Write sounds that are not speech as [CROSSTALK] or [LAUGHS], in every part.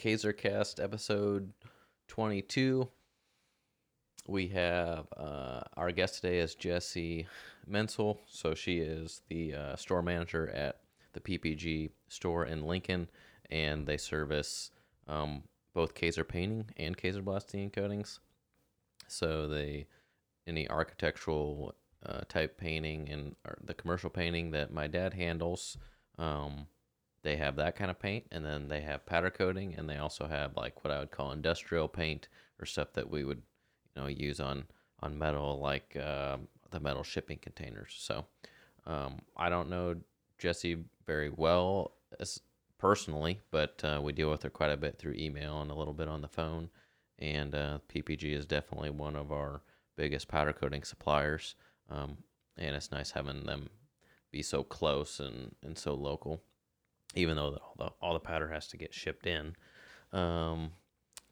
KaiserCast episode 22. We have uh, our guest today is Jesse Menzel. So she is the uh, store manager at the PPG store in Lincoln, and they service um, both Kaiser painting and Kaiser blasting and coatings. So they any architectural uh, type painting and the commercial painting that my dad handles. Um, they have that kind of paint, and then they have powder coating, and they also have like what I would call industrial paint or stuff that we would, you know, use on on metal, like uh, the metal shipping containers. So um, I don't know jesse very well as personally, but uh, we deal with her quite a bit through email and a little bit on the phone. And uh, PPG is definitely one of our biggest powder coating suppliers, um, and it's nice having them be so close and, and so local even though all the, all the powder has to get shipped in. Um,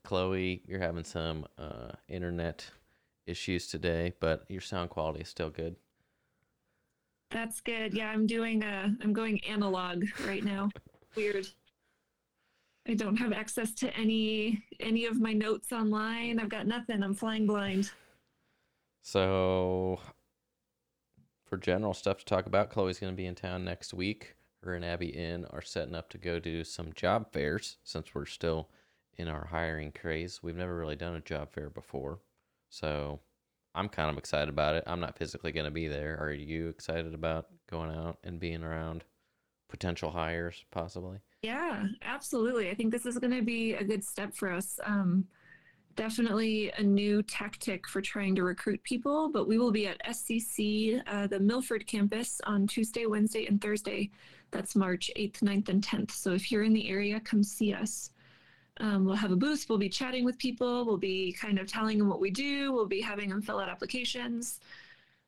Chloe, you're having some uh, internet issues today, but your sound quality is still good. That's good. Yeah, I'm doing a I'm going analog right now. [LAUGHS] Weird. I don't have access to any any of my notes online. I've got nothing. I'm flying blind. So for general stuff to talk about, Chloe's going to be in town next week her and Abby in are setting up to go do some job fairs since we're still in our hiring craze. We've never really done a job fair before. So I'm kind of excited about it. I'm not physically going to be there. Are you excited about going out and being around potential hires possibly? Yeah, absolutely. I think this is going to be a good step for us. Um, definitely a new tactic for trying to recruit people, but we will be at SCC, uh, the Milford campus, on Tuesday, Wednesday, and Thursday. That's March 8th, 9th, and 10th. So if you're in the area, come see us. Um, we'll have a booth. We'll be chatting with people. We'll be kind of telling them what we do. We'll be having them fill out applications.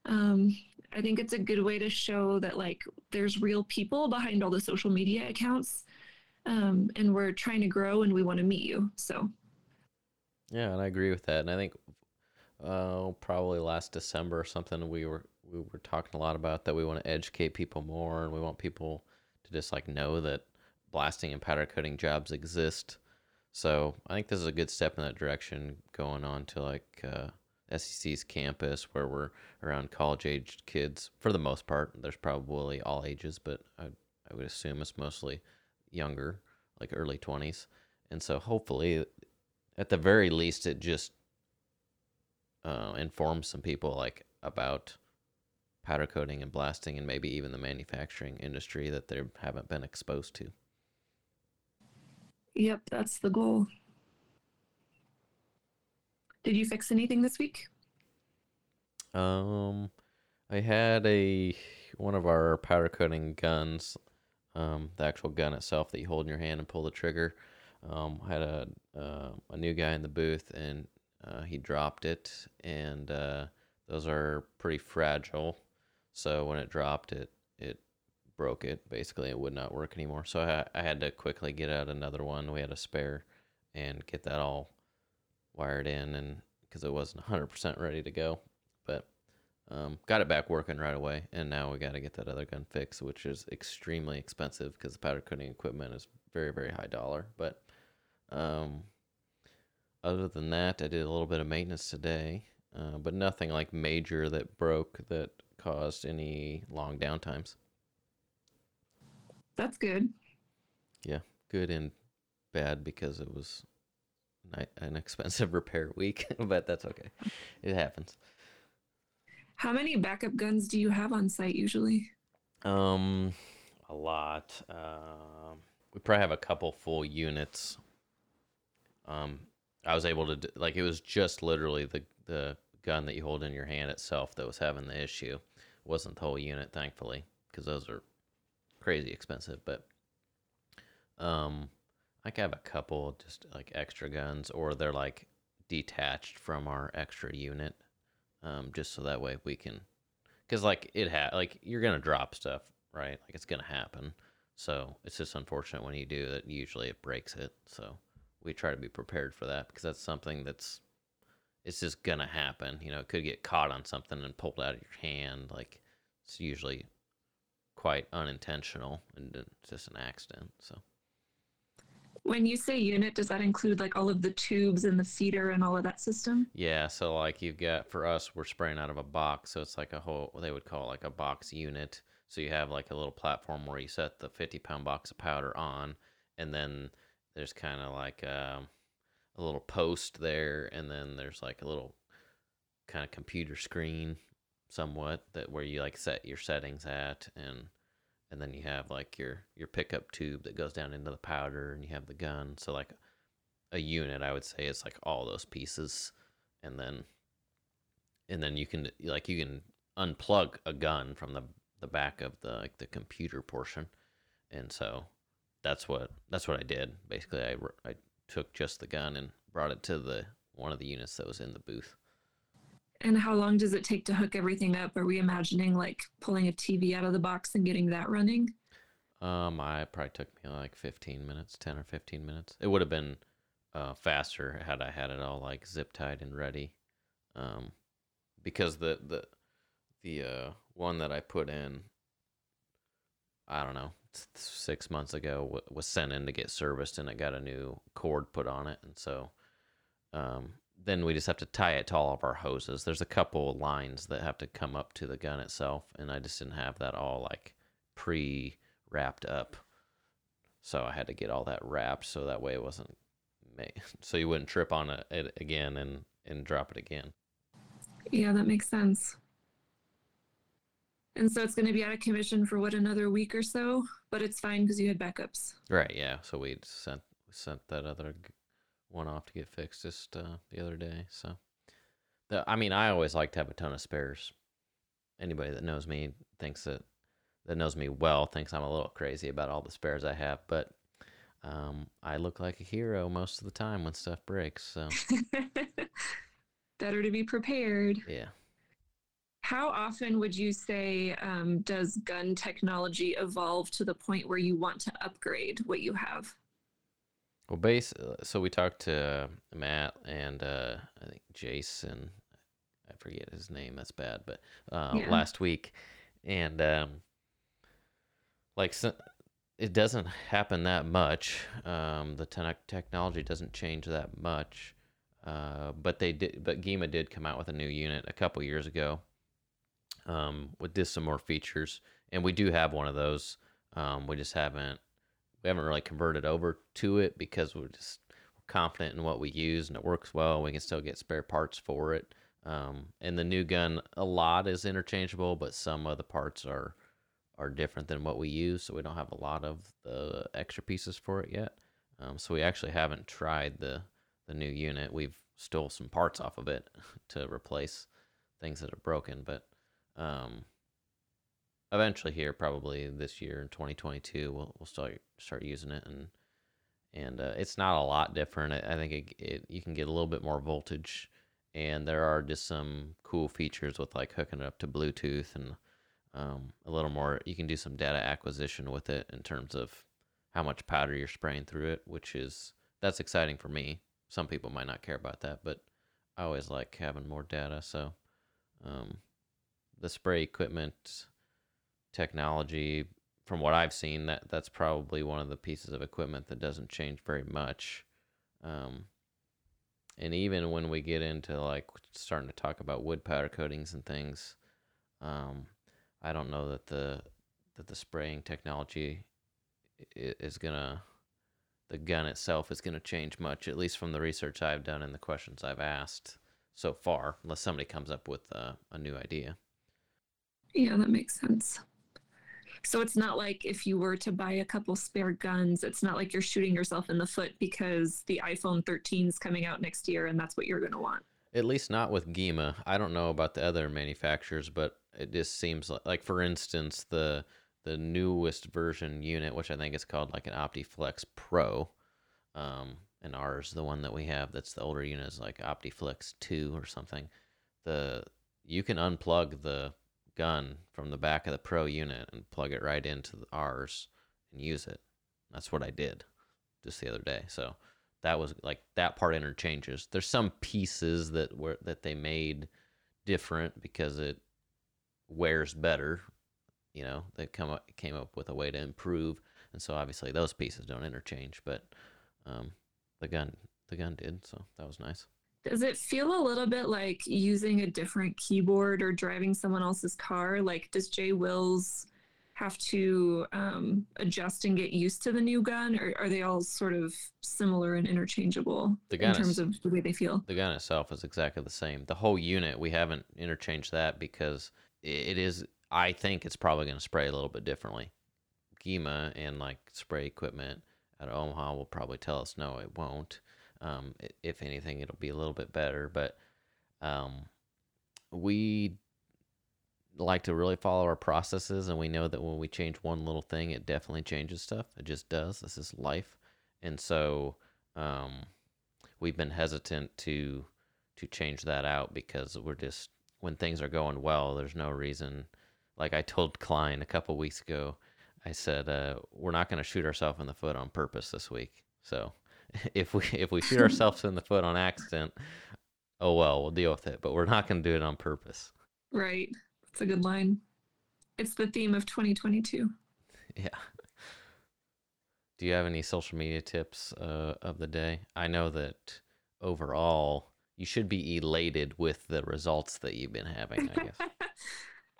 Um, I think it's a good way to show that like there's real people behind all the social media accounts, um, and we're trying to grow and we want to meet you. So yeah, and I agree with that. And I think uh, probably last December or something, we were we were talking a lot about that we want to educate people more, and we want people to just like know that blasting and powder coating jobs exist. So I think this is a good step in that direction, going on to like uh, SCC's campus, where we're around college-aged kids for the most part. There's probably all ages, but I, I would assume it's mostly younger, like early 20s. And so hopefully at the very least, it just uh, informs some people like about powder coating and blasting, and maybe even the manufacturing industry that they haven't been exposed to. Yep, that's the goal. Did you fix anything this week? Um, I had a one of our powder coating guns, um, the actual gun itself that you hold in your hand and pull the trigger. Um, had a uh, a new guy in the booth, and uh, he dropped it, and uh, those are pretty fragile. So when it dropped, it it broke it. Basically, it would not work anymore. So I, I had to quickly get out another one. We had a spare, and get that all wired in, and because it wasn't 100% ready to go, but um, got it back working right away. And now we got to get that other gun fixed, which is extremely expensive because the powder coating equipment is very very high dollar, but um, other than that, I did a little bit of maintenance today, uh, but nothing like major that broke that caused any long downtimes. That's good. Yeah, good and bad because it was an expensive [LAUGHS] repair week, [LAUGHS] but that's okay. It happens. How many backup guns do you have on site usually? Um, a lot. Uh, we probably have a couple full units um, I was able to like it was just literally the the gun that you hold in your hand itself that was having the issue. It wasn't the whole unit, thankfully, because those are crazy expensive. But um, I have a couple just like extra guns, or they're like detached from our extra unit, um, just so that way we can, because like it had like you're gonna drop stuff, right? Like it's gonna happen. So it's just unfortunate when you do that. Usually it breaks it. So we try to be prepared for that because that's something that's it's just gonna happen. You know, it could get caught on something and pulled out of your hand. Like it's usually quite unintentional and it's just an accident. So When you say unit, does that include like all of the tubes and the feeder and all of that system? Yeah, so like you've got for us, we're spraying out of a box, so it's like a whole. They would call it like a box unit. So you have like a little platform where you set the 50 pound box of powder on, and then there's kind of like um, a little post there, and then there's like a little kind of computer screen, somewhat that where you like set your settings at, and and then you have like your your pickup tube that goes down into the powder, and you have the gun. So like a unit, I would say, is like all those pieces, and then and then you can like you can unplug a gun from the the back of the like the computer portion, and so that's what that's what I did. Basically, I I took just the gun and brought it to the one of the units that was in the booth. And how long does it take to hook everything up? Are we imagining like pulling a TV out of the box and getting that running? Um, I probably took me like 15 minutes, 10 or 15 minutes. It would have been uh, faster had I had it all like zip tied and ready. Um, because the the the uh, one that I put in, I don't know, six months ago was sent in to get serviced, and it got a new cord put on it, and so um, then we just have to tie it to all of our hoses. There's a couple lines that have to come up to the gun itself, and I just didn't have that all like pre wrapped up. So I had to get all that wrapped so that way it wasn't made, [LAUGHS] so you wouldn't trip on it again and and drop it again. Yeah, that makes sense. And so it's going to be out of commission for what another week or so, but it's fine because you had backups. Right. Yeah. So we sent sent that other one off to get fixed just uh, the other day. So, the I mean, I always like to have a ton of spares. Anybody that knows me thinks that that knows me well thinks I'm a little crazy about all the spares I have, but um, I look like a hero most of the time when stuff breaks. So, [LAUGHS] better to be prepared. Yeah. How often would you say um, does gun technology evolve to the point where you want to upgrade what you have? Well, base. Uh, so we talked to Matt and uh, I think Jason. I forget his name. That's bad, but uh, yeah. last week, and um, like so, it doesn't happen that much. Um, the te- technology doesn't change that much. Uh, but they did. But GEMA did come out with a new unit a couple years ago. Um, with this some more features, and we do have one of those. Um, we just haven't we haven't really converted over to it because we're just confident in what we use and it works well. We can still get spare parts for it. Um, and the new gun, a lot is interchangeable, but some of the parts are are different than what we use, so we don't have a lot of the extra pieces for it yet. Um, so we actually haven't tried the the new unit. We've stole some parts off of it [LAUGHS] to replace things that are broken, but um, eventually here, probably this year in 2022, we'll we'll start start using it, and and uh, it's not a lot different. I, I think it, it, you can get a little bit more voltage, and there are just some cool features with like hooking it up to Bluetooth and um, a little more. You can do some data acquisition with it in terms of how much powder you're spraying through it, which is that's exciting for me. Some people might not care about that, but I always like having more data. So um, the spray equipment technology from what I've seen that that's probably one of the pieces of equipment that doesn't change very much. Um, and even when we get into like starting to talk about wood powder coatings and things um, I don't know that the that the spraying technology is gonna the gun itself is gonna change much at least from the research I've done and the questions I've asked so far unless somebody comes up with uh, a new idea yeah that makes sense so it's not like if you were to buy a couple spare guns, it's not like you're shooting yourself in the foot because the iPhone 13 is coming out next year and that's what you're going to want. At least not with GEMA. I don't know about the other manufacturers, but it just seems like, like for instance, the the newest version unit, which I think is called like an OptiFlex Pro, um, and ours, the one that we have, that's the older unit, is like OptiFlex Two or something. The you can unplug the gun from the back of the Pro unit and plug it right into the ours and use it. That's what I did just the other day. So that was like that part interchanges. There's some pieces that were that they made different because it wears better. You know, they come up came up with a way to improve, and so obviously those pieces don't interchange. But um, the gun the gun did. So that was nice. Does it feel a little bit like using a different keyboard or driving someone else's car? Like, does Jay Wills have to um, adjust and get used to the new gun, or are they all sort of similar and interchangeable The in terms is- of the way they feel? The gun itself is exactly the same. The whole unit, we haven't interchanged that because it is, I think it's probably going to spray a little bit differently. GEMA and like spray equipment at Omaha will probably tell us no, it won't. Um, if anything, it'll be a little bit better. But um, we like to really follow our processes, and we know that when we change one little thing, it definitely changes stuff. It just does. This is life, and so um, we've been hesitant to to change that out because we're just when things are going well, there's no reason. Like I told Klein a couple weeks ago, I said uh, we're not going to shoot ourselves in the foot on purpose this week. So [LAUGHS] if we if we shoot [LAUGHS] ourselves in the foot on accident, oh well, we'll deal with it. But we're not going to do it on purpose. Right. That's a good line. It's the theme of 2022. Yeah. [LAUGHS] Do you have any social media tips uh, of the day? I know that overall you should be elated with the results that you've been having. I guess.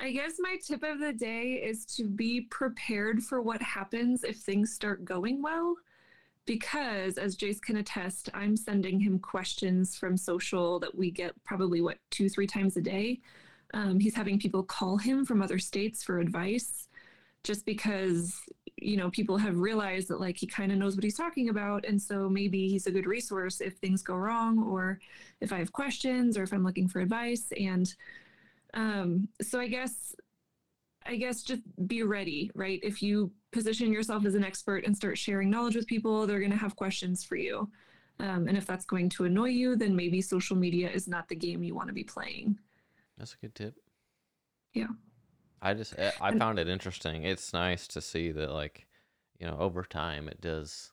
I guess my tip of the day is to be prepared for what happens if things start going well. Because, as Jace can attest, I'm sending him questions from social that we get probably, what, two, three times a day. Um, he's having people call him from other states for advice just because, you know, people have realized that, like, he kind of knows what he's talking about. And so maybe he's a good resource if things go wrong or if I have questions or if I'm looking for advice. And um, so I guess I guess just be ready, right? If you position yourself as an expert and start sharing knowledge with people, they're going to have questions for you. Um, and if that's going to annoy you, then maybe social media is not the game you want to be playing. That's a good tip. Yeah. I just I I found it interesting. It's nice to see that like, you know, over time it does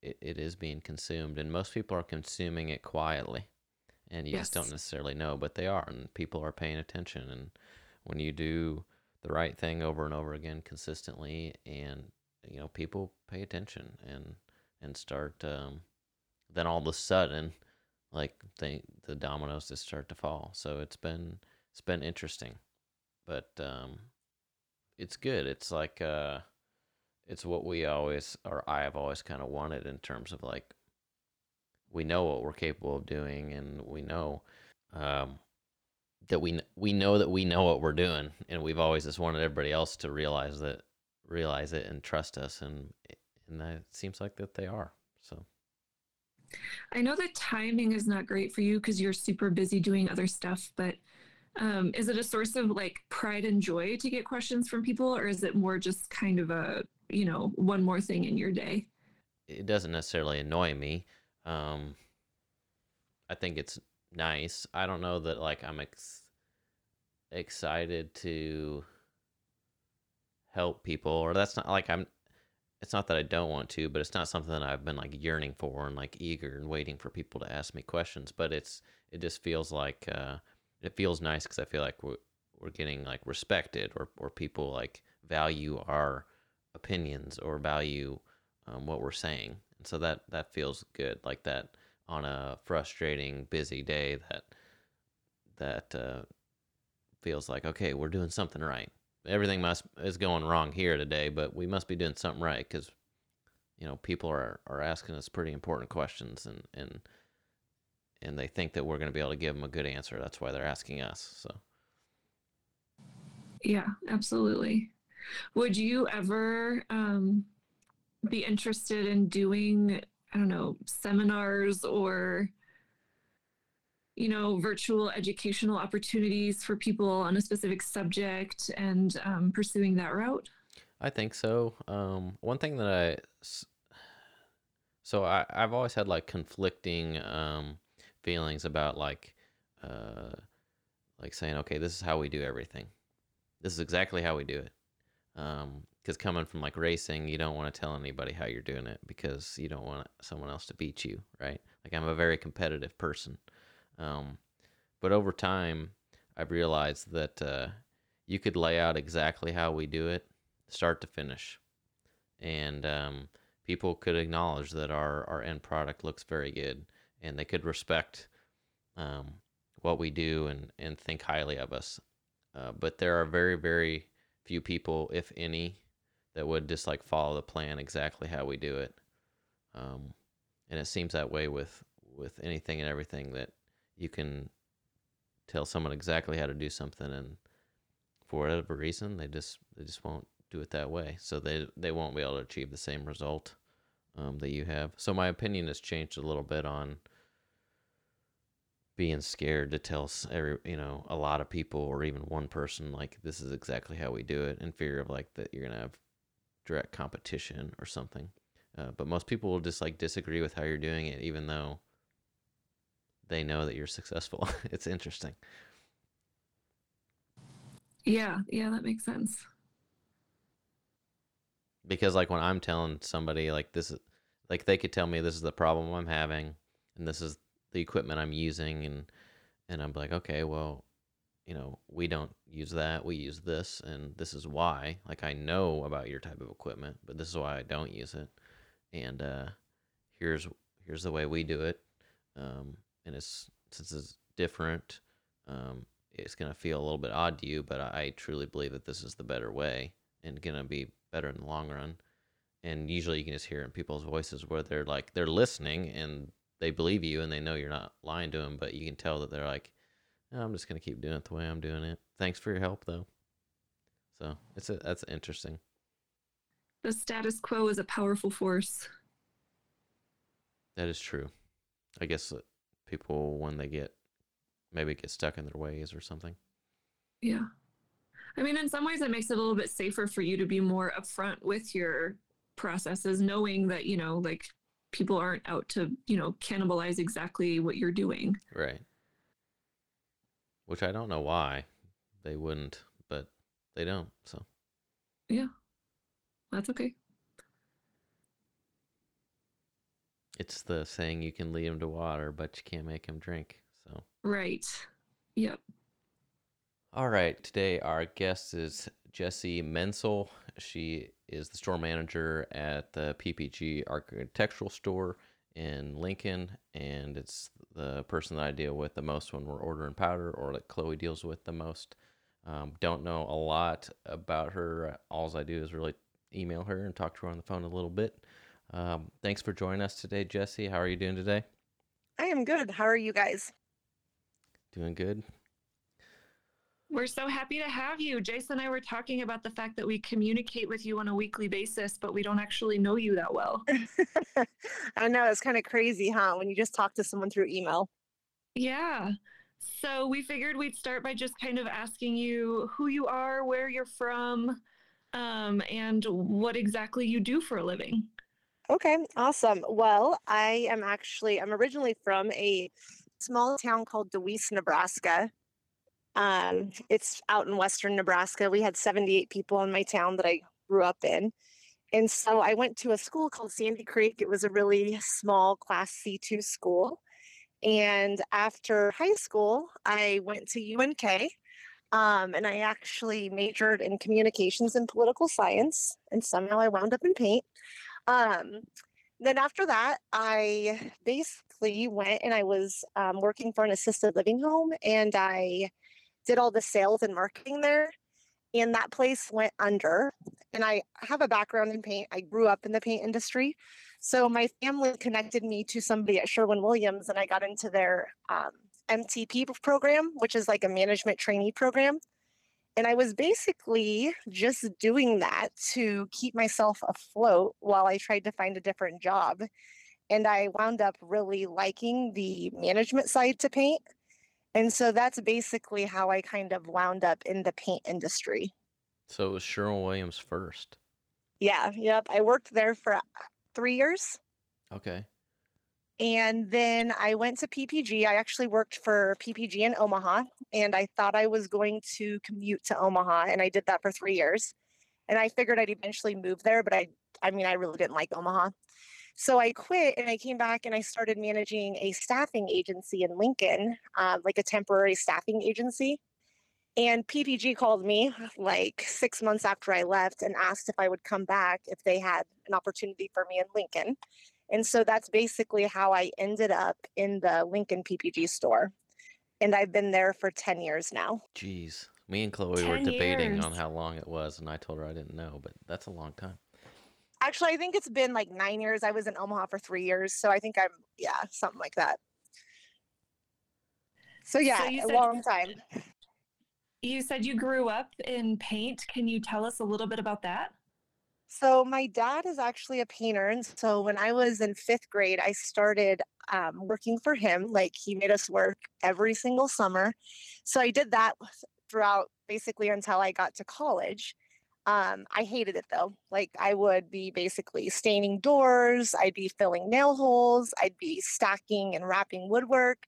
it, it is being consumed and most people are consuming it quietly. And you just don't necessarily know, but they are and people are paying attention and when you do the right thing over and over again consistently and you know, people pay attention and and start um then all of a sudden like they the dominoes just start to fall. So it's been it's been interesting but um it's good it's like uh it's what we always or i have always kind of wanted in terms of like we know what we're capable of doing and we know um that we we know that we know what we're doing and we've always just wanted everybody else to realize that realize it and trust us and and that it seems like that they are so I know the timing is not great for you because you're super busy doing other stuff, but um, is it a source of like pride and joy to get questions from people, or is it more just kind of a, you know, one more thing in your day? it doesn't necessarily annoy me. Um, I think it's nice. I don't know that like I'm ex- excited to help people, or that's not like I'm. It's not that I don't want to, but it's not something that I've been like yearning for and like eager and waiting for people to ask me questions. But it's it just feels like uh, it feels nice because I feel like we're we're getting like respected or or people like value our opinions or value um, what we're saying, and so that that feels good. Like that on a frustrating, busy day, that that uh, feels like okay, we're doing something right. Everything must is going wrong here today, but we must be doing something right because you know people are are asking us pretty important questions, and and and they think that we're going to be able to give them a good answer. That's why they're asking us. So Yeah, absolutely. Would you ever um, be interested in doing, I don't know, seminars or, you know, virtual educational opportunities for people on a specific subject and um, pursuing that route? I think so. Um, one thing that I, so I, I've always had like conflicting um, feelings about like, uh, like saying, okay, this is how we do everything. This is exactly how we do it. Um, because coming from like racing, you don't want to tell anybody how you're doing it because you don't want someone else to beat you, right? Like I'm a very competitive person. Um, but over time, I've realized that uh, you could lay out exactly how we do it, start to finish, and um, people could acknowledge that our our end product looks very good and they could respect um, what we do and and think highly of us. Uh, but there are very very few people, if any, that would just like follow the plan exactly how we do it. Um, and it seems that way with with anything and everything that you can tell someone exactly how to do something and for whatever reason they just they just won't do it that way so they they won't be able to achieve the same result um, that you have so my opinion has changed a little bit on being scared to tell every you know a lot of people or even one person like this is exactly how we do it in fear of like that you're gonna have direct competition or something uh, but most people will just like disagree with how you're doing it, even though they know that you're successful. [LAUGHS] it's interesting. Yeah, yeah, that makes sense. Because like when I'm telling somebody like this is like they could tell me this is the problem I'm having and this is the equipment I'm using and and I'm like, okay, well, you know, we don't use that. We use this and this is why. Like I know about your type of equipment, but this is why I don't use it and uh, here's here's the way we do it. Um, and it's since it's different, um, it's gonna feel a little bit odd to you, but I truly believe that this is the better way and gonna be better in the long run. And usually you can just hear in people's voices where they're like they're listening and they believe you and they know you're not lying to them, but you can tell that they're like, oh, I'm just gonna keep doing it the way I'm doing it. Thanks for your help though. So it's a, that's interesting the status quo is a powerful force. That is true. I guess people, when they get maybe get stuck in their ways or something. Yeah. I mean, in some ways, it makes it a little bit safer for you to be more upfront with your processes, knowing that, you know, like people aren't out to, you know, cannibalize exactly what you're doing. Right. Which I don't know why they wouldn't, but they don't. So, yeah. That's okay. It's the saying you can lead him to water, but you can't make him drink. So right. Yep. All right. Today our guest is Jessie Mensel. She is the store manager at the PPG Architectural Store in Lincoln, and it's the person that I deal with the most when we're ordering powder, or that Chloe deals with the most. Um, don't know a lot about her. All I do is really email her and talk to her on the phone a little bit. Um, thanks for joining us today, Jesse. How are you doing today? I am good. How are you guys? Doing good. We're so happy to have you. Jason and I were talking about the fact that we communicate with you on a weekly basis, but we don't actually know you that well. [LAUGHS] I know it's kind of crazy, huh? When you just talk to someone through email. Yeah. So we figured we'd start by just kind of asking you who you are, where you're from, um, and what exactly you do for a living. Okay, awesome. Well, I am actually I'm originally from a small town called Deweese, Nebraska. Um, it's out in western Nebraska. We had 78 people in my town that I grew up in. And so I went to a school called Sandy Creek. It was a really small class C2 school. And after high school, I went to UNK um, and I actually majored in communications and political science, and somehow I wound up in paint. Um, then after that, I basically went and I was um, working for an assisted living home, and I did all the sales and marketing there. And that place went under. And I have a background in paint. I grew up in the paint industry. So my family connected me to somebody at Sherwin Williams, and I got into their um, MTP program, which is like a management trainee program. And I was basically just doing that to keep myself afloat while I tried to find a different job. And I wound up really liking the management side to paint. And so that's basically how I kind of wound up in the paint industry. So it was Sherwin Williams first. Yeah, yep. I worked there for uh, three years. Okay. And then I went to PPG. I actually worked for PPG in Omaha, and I thought I was going to commute to Omaha, and I did that for three years. And I figured I'd eventually move there, but I, I mean, I really didn't like Omaha. So I quit and I came back and I started managing a staffing agency in Lincoln, uh, like a temporary staffing agency. And PPG called me like six months after I left and asked if I would come back if they had an opportunity for me in Lincoln. And so that's basically how I ended up in the Lincoln PPG store. And I've been there for 10 years now. Jeez. Me and Chloe were debating years. on how long it was, and I told her I didn't know, but that's a long time. Actually, I think it's been like nine years. I was in Omaha for three years. So I think I'm, yeah, something like that. So yeah, a said- long time. You said you grew up in paint. Can you tell us a little bit about that? So my dad is actually a painter, and so when I was in fifth grade, I started um, working for him. Like he made us work every single summer. So I did that throughout basically until I got to college. Um, I hated it though. Like I would be basically staining doors, I'd be filling nail holes, I'd be stacking and wrapping woodwork.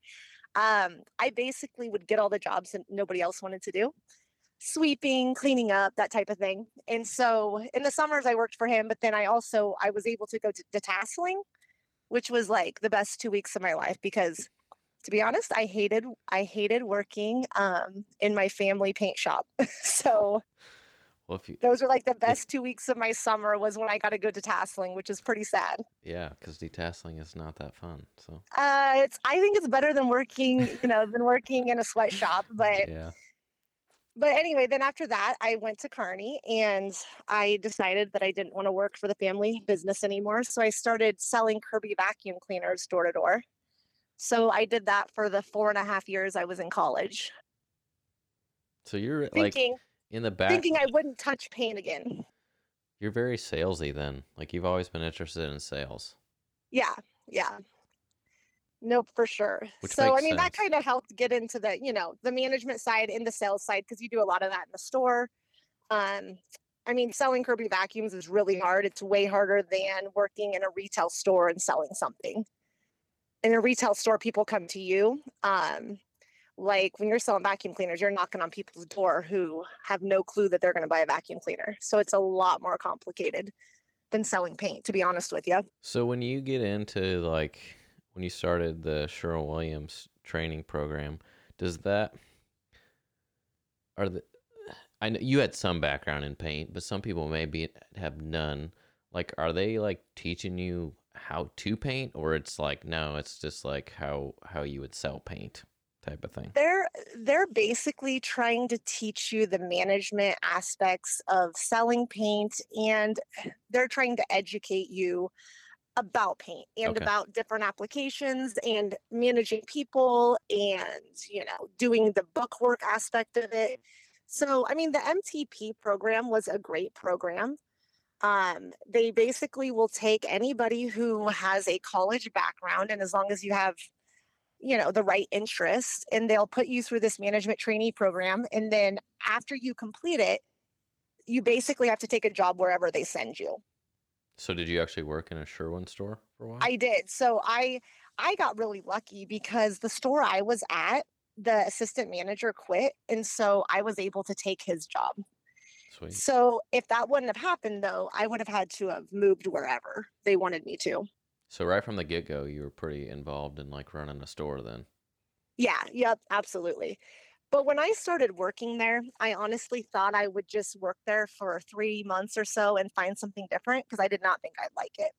Um, I basically would get all the jobs that nobody else wanted to do sweeping, cleaning up, that type of thing. And so in the summers I worked for him, but then I also I was able to go to detasseling, which was like the best two weeks of my life because to be honest, I hated I hated working um, in my family paint shop. [LAUGHS] so Well, if you, those were like the best two weeks of my summer was when I got to go to tasseling, which is pretty sad. yeah, because detasseling is not that fun. So, Uh, it's I think it's better than working, you know, than working in a sweatshop, [LAUGHS] but yeah. but anyway, then after that, I went to Kearney and I decided that I didn't want to work for the family business anymore. So I started selling Kirby vacuum cleaners door to door. So I did that for the four and a half years I was in college, So you're like thinking in the back. thinking I wouldn't touch paint again. You're very salesy then. Like you've always been interested in sales. Yeah, yeah. Nope, for sure. Which so I mean that kind of helped get into the, you know, the management side and the sales side because you do a lot of that in the store. Um, I mean, selling Kirby vacuums is really hard. It's way harder than working in a retail store and selling something. In a retail store, people come to you. Um, like when you're selling vacuum cleaners, you're knocking on people's door who have no clue that they're going to buy a vacuum cleaner. So it's a lot more complicated than selling paint, to be honest with you. So when you get into like when you started the Sherwin Williams training program, does that are the I know you had some background in paint, but some people maybe have none. Like are they like teaching you how to paint or it's like no, it's just like how how you would sell paint type of thing. they're they're basically trying to teach you the management aspects of selling paint and they're trying to educate you about paint and Okay. about different applications and managing people and you know doing the book work aspect of it so i mean the mtp program was a great program um, they basically will take anybody who has a college background and as long as you have you know the right interest and they'll put you through this management trainee program and then after you complete it you basically have to take a job wherever they send you So did you actually work in a Sherwin store for a while? i did so i i got really lucky because the store i was at the assistant manager quit and so i was able to take his job Sweet. so if that wouldn't have happened though i would have had to have moved wherever they wanted me to So right from the get go, you were pretty involved in like running a store then. Yeah, yep, absolutely. But when I started working there, I honestly thought I would just work there for three months or so and find something different because I did not think I'd like it.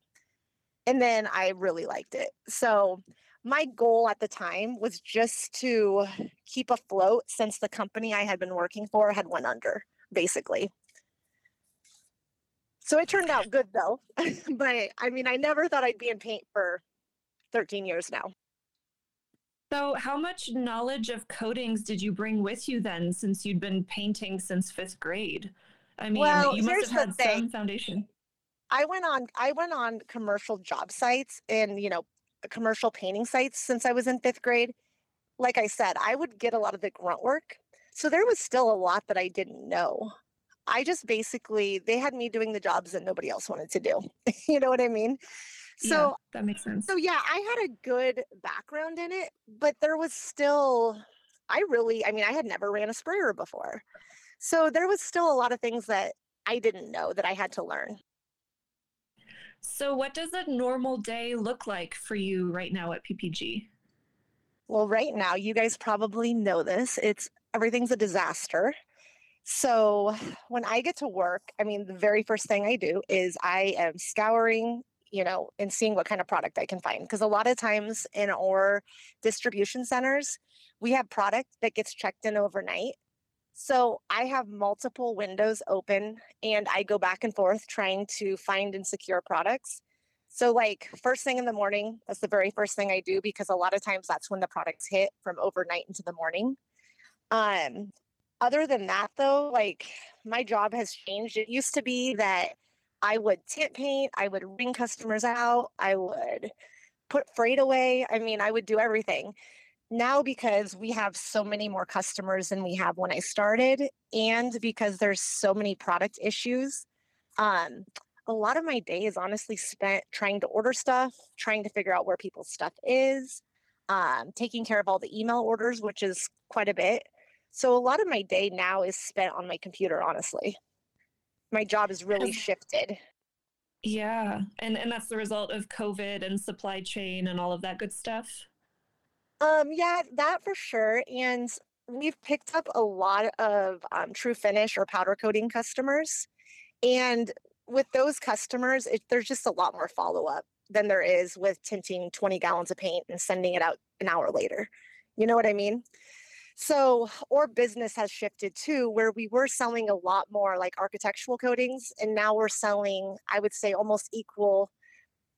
And then I really liked it. So my goal at the time was just to keep afloat since the company I had been working for had went under, basically. So it turned out good though. [LAUGHS] but I mean, I never thought I'd be in paint for 13 years now. So, how much knowledge of coatings did you bring with you then, since you'd been painting since fifth grade? I mean, Well, you must have had some foundation. I went on I went on commercial job sites and you know commercial painting sites since I was in fifth grade. Like I said, I would get a lot of the grunt work. So there was still a lot that I didn't know. I just basically they had me doing the jobs that nobody else wanted to do. [LAUGHS] you know what I mean? yeah, So that makes sense. so yeah, I had a good background in it, but there was still I really I mean I had never ran a sprayer before. So there was still a lot of things that I didn't know that I had to learn. So, what does a normal day look like for you right now at PPG? Well, right now, you guys probably know this. It's everything's a disaster. So [SIGHS] when I get to work, I mean, the very first thing I do is I am scouring, you know, and seeing what kind of product I can find. Because a lot of times in our distribution centers, we have product that gets checked in overnight. So I have multiple windows open and I go back and forth trying to find and secure products. So, like, first thing in the morning, that's the very first thing I do because a lot of times that's when the products hit from overnight into the morning. Um, other than that, though, like my job has changed. It used to be that I would tint paint, I would ring customers out, I would put freight away. I mean, I would do everything. Now, because we have so many more customers than we have when I started, and because there's so many product issues, um, a lot of my day is honestly spent trying to order stuff, trying to figure out where people's stuff is, um, taking care of all the email orders, which is quite a bit. So a lot of my day now is spent on my computer, honestly. My job has really shifted. Yeah. And and that's the result of COVID and supply chain and all of that good stuff. Um, yeah, that for sure. And we've picked up a lot of um, true finish or powder coating customers. And with those customers, it, there's just a lot more follow up than there is with tinting 20 gallons of paint and sending it out an hour later. You know what I mean? So, our business has shifted too, where we were selling a lot more like architectural coatings, and now we're selling, I would say, almost equal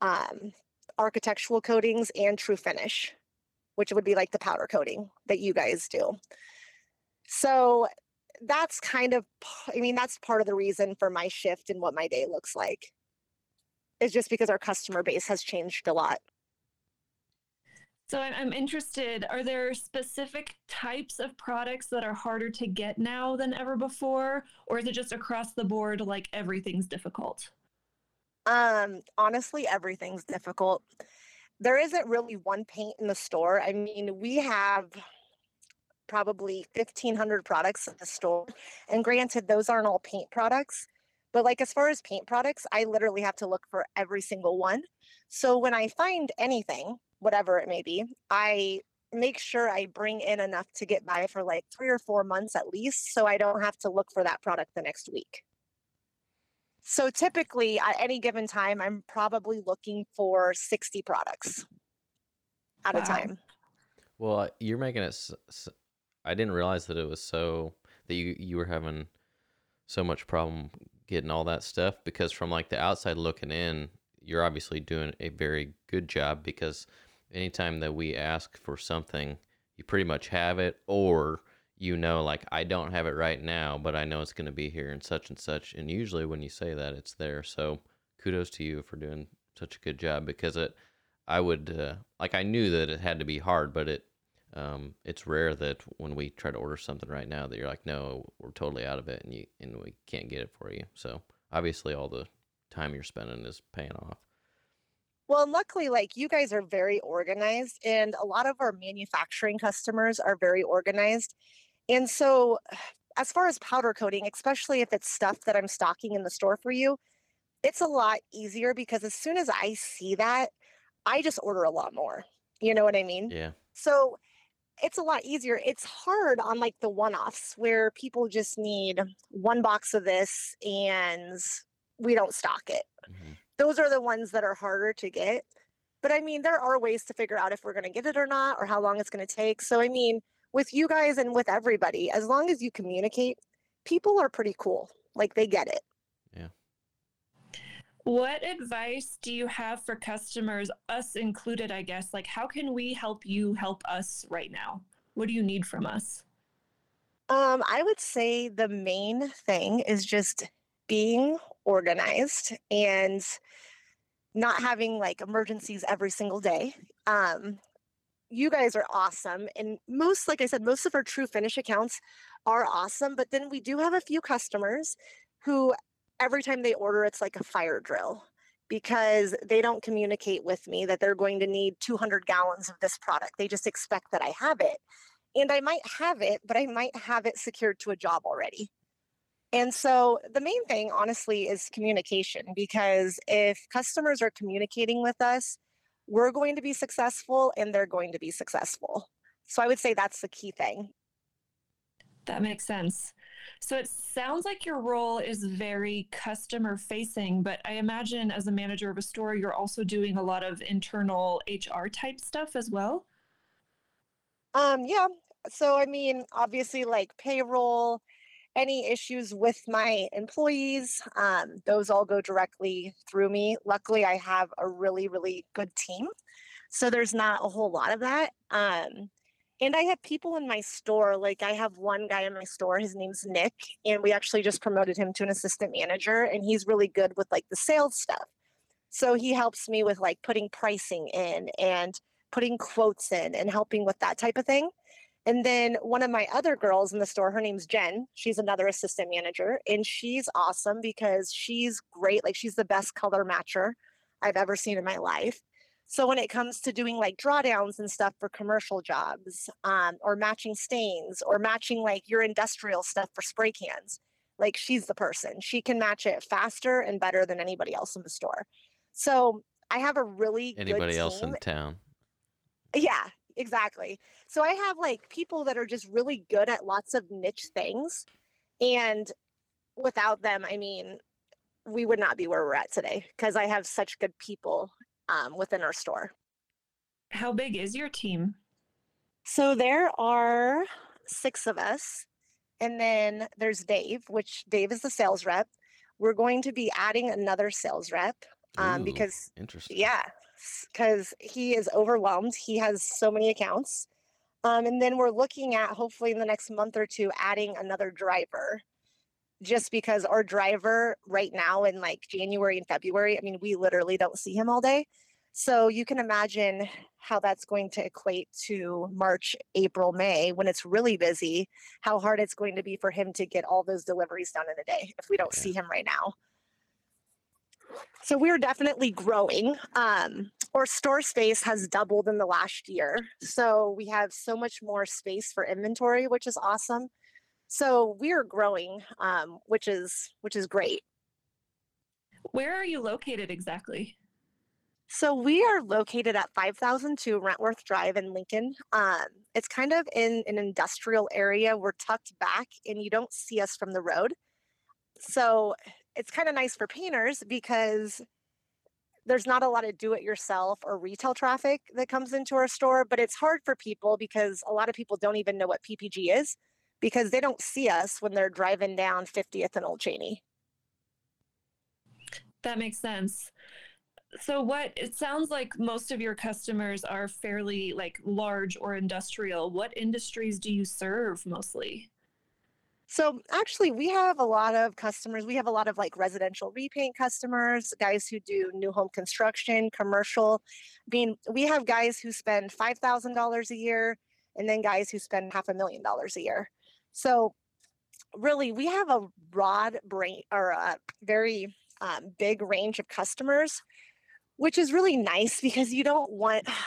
um, architectural coatings and true finish, which would be like the powder coating that you guys do. So, that's kind of, I mean, that's part of the reason for my shift in what my day looks like. Is just because our customer base has changed a lot. So I'm, interested, are there specific types of products that are harder to get now than ever before? Or is it just across the board like everything's difficult? Um, honestly, everything's difficult. There isn't really one paint in the store. I mean, we have probably 1500 products in the store. And granted, those aren't all paint products. But like as far as paint products, I literally have to look for every single one. So when I find anything, whatever it may be, I make sure I bring in enough to get by for like three or four months at least so I don't have to look for that product the next week. So typically at any given time, I'm probably looking for 60 products at wow. a time. Well, uh, you're making it. I didn't realize that it was so that you you were having so much problem getting all that stuff because from like the outside looking in, you're obviously doing a very good job because anytime that we ask for something, you pretty much have it, or you know, like I don't have it right now, but I know it's going to be here and such and such. And usually when you say that, it's there. So kudos to you for doing such a good job because it, I would, uh, like, I knew that it had to be hard, but it, um, it's rare that when we try to order something right now that you're like, no, we're totally out of it and you, and we can't get it for you. So obviously all the time you're spending is paying off. Well, luckily, like you guys are very organized, and a lot of our manufacturing customers are very organized. And so, [SIGHS] as far as powder coating, especially if it's stuff that I'm stocking in the store for you, it's a lot easier because as soon as I see that, I just order a lot more. You know what I mean? Yeah. So, it's a lot easier. It's hard on like the one offs where people just need one box of this and we don't stock it. Mm-hmm those are the ones that are harder to get. But I mean, there are ways to figure out if we're going to get it or not, or how long it's going to take. So, I mean, with you guys and with everybody, as long as you communicate, people are pretty cool. Like they get it. Yeah. What advice do you have for customers, us included, I guess? Like, how can we help you help us right now? What do you need from us? Um, I would say the main thing is just being organized and not having like emergencies every single day. Um, you guys are awesome. And most, like I said, most of our true finish accounts are awesome. But then we do have a few customers who every time they order, it's like a fire drill because they don't communicate with me that they're going to need 200 gallons of this product. They just expect that I have it. And I might have it, but I might have it secured to a job already. And so the main thing, honestly, is communication because if customers are communicating with us, we're going to be successful and they're going to be successful. So I would say that's the key thing. That makes sense. So it sounds like your role is very customer facing, but I imagine as a manager of a store, you're also doing a lot of internal HR type stuff as well. Um, yeah. So I mean, obviously, like payroll, any issues with my employees, um, those all go directly through me. Luckily, I have a really, really good team. So there's not a whole lot of that. Um, and I have people in my store. Like I have one guy in my store. His name's Nick, and we actually just promoted him to an assistant manager, and he's really good with like the sales stuff. So he helps me with like putting pricing in and putting quotes in and helping with that type of thing. And then one of my other girls in the store, her name's Jen. She's another assistant manager, and she's awesome because she's great. Like she's the best color matcher I've ever seen in my life. So when it comes to doing like drawdowns and stuff for commercial jobs, um, or matching stains, or matching like your industrial stuff for spray cans, like she's the person. She can match it faster and better than anybody else in the store. So I have a really Anybody else in town? Yeah, exactly. So I have like people that are just really good at lots of niche things. And without them, I mean, we would not be where we're at today because I have such good people um, within our store. How big is your team? So there are six of us. And then there's Dave, which Dave is the sales rep. We're going to be adding another sales rep um, Ooh, because interesting. Yeah, because he is overwhelmed. He has so many accounts. Um, and then we're looking at hopefully in the next month or two adding another driver. Just because our driver right now in like January and February, I mean, we literally don't see him all day. So you can imagine how that's going to equate to March, April, May when it's really busy, how hard it's going to be for him to get all those deliveries done in a day if we don't see him right now. So we're definitely growing. Um, our store space has doubled in the last year. So we have so much more space for inventory, which is awesome. So we are growing, um, which is which is great. Where are you located exactly? So we are located at 5002 Rentworth Drive in Lincoln. Um, it's kind of in an industrial area. We're tucked back and you don't see us from the road. So it's kind of nice for painters because there's not a lot of do it yourself or retail traffic that comes into our store, but it's hard for people because a lot of people don't even know what PPG is because they don't see us when they're driving down 50th and Old Cheney. That makes sense. So what it sounds like most of your customers are fairly like large or industrial. What industries do you serve mostly? So actually, we have a lot of customers. We have a lot of like residential repaint customers, guys who do new home construction, commercial. I mean, we have guys who spend five thousand dollars a year, and then guys who spend half a million dollars a year. So really, we have a broad brain or a very um, big range of customers, which is really nice because you don't want. [SIGHS]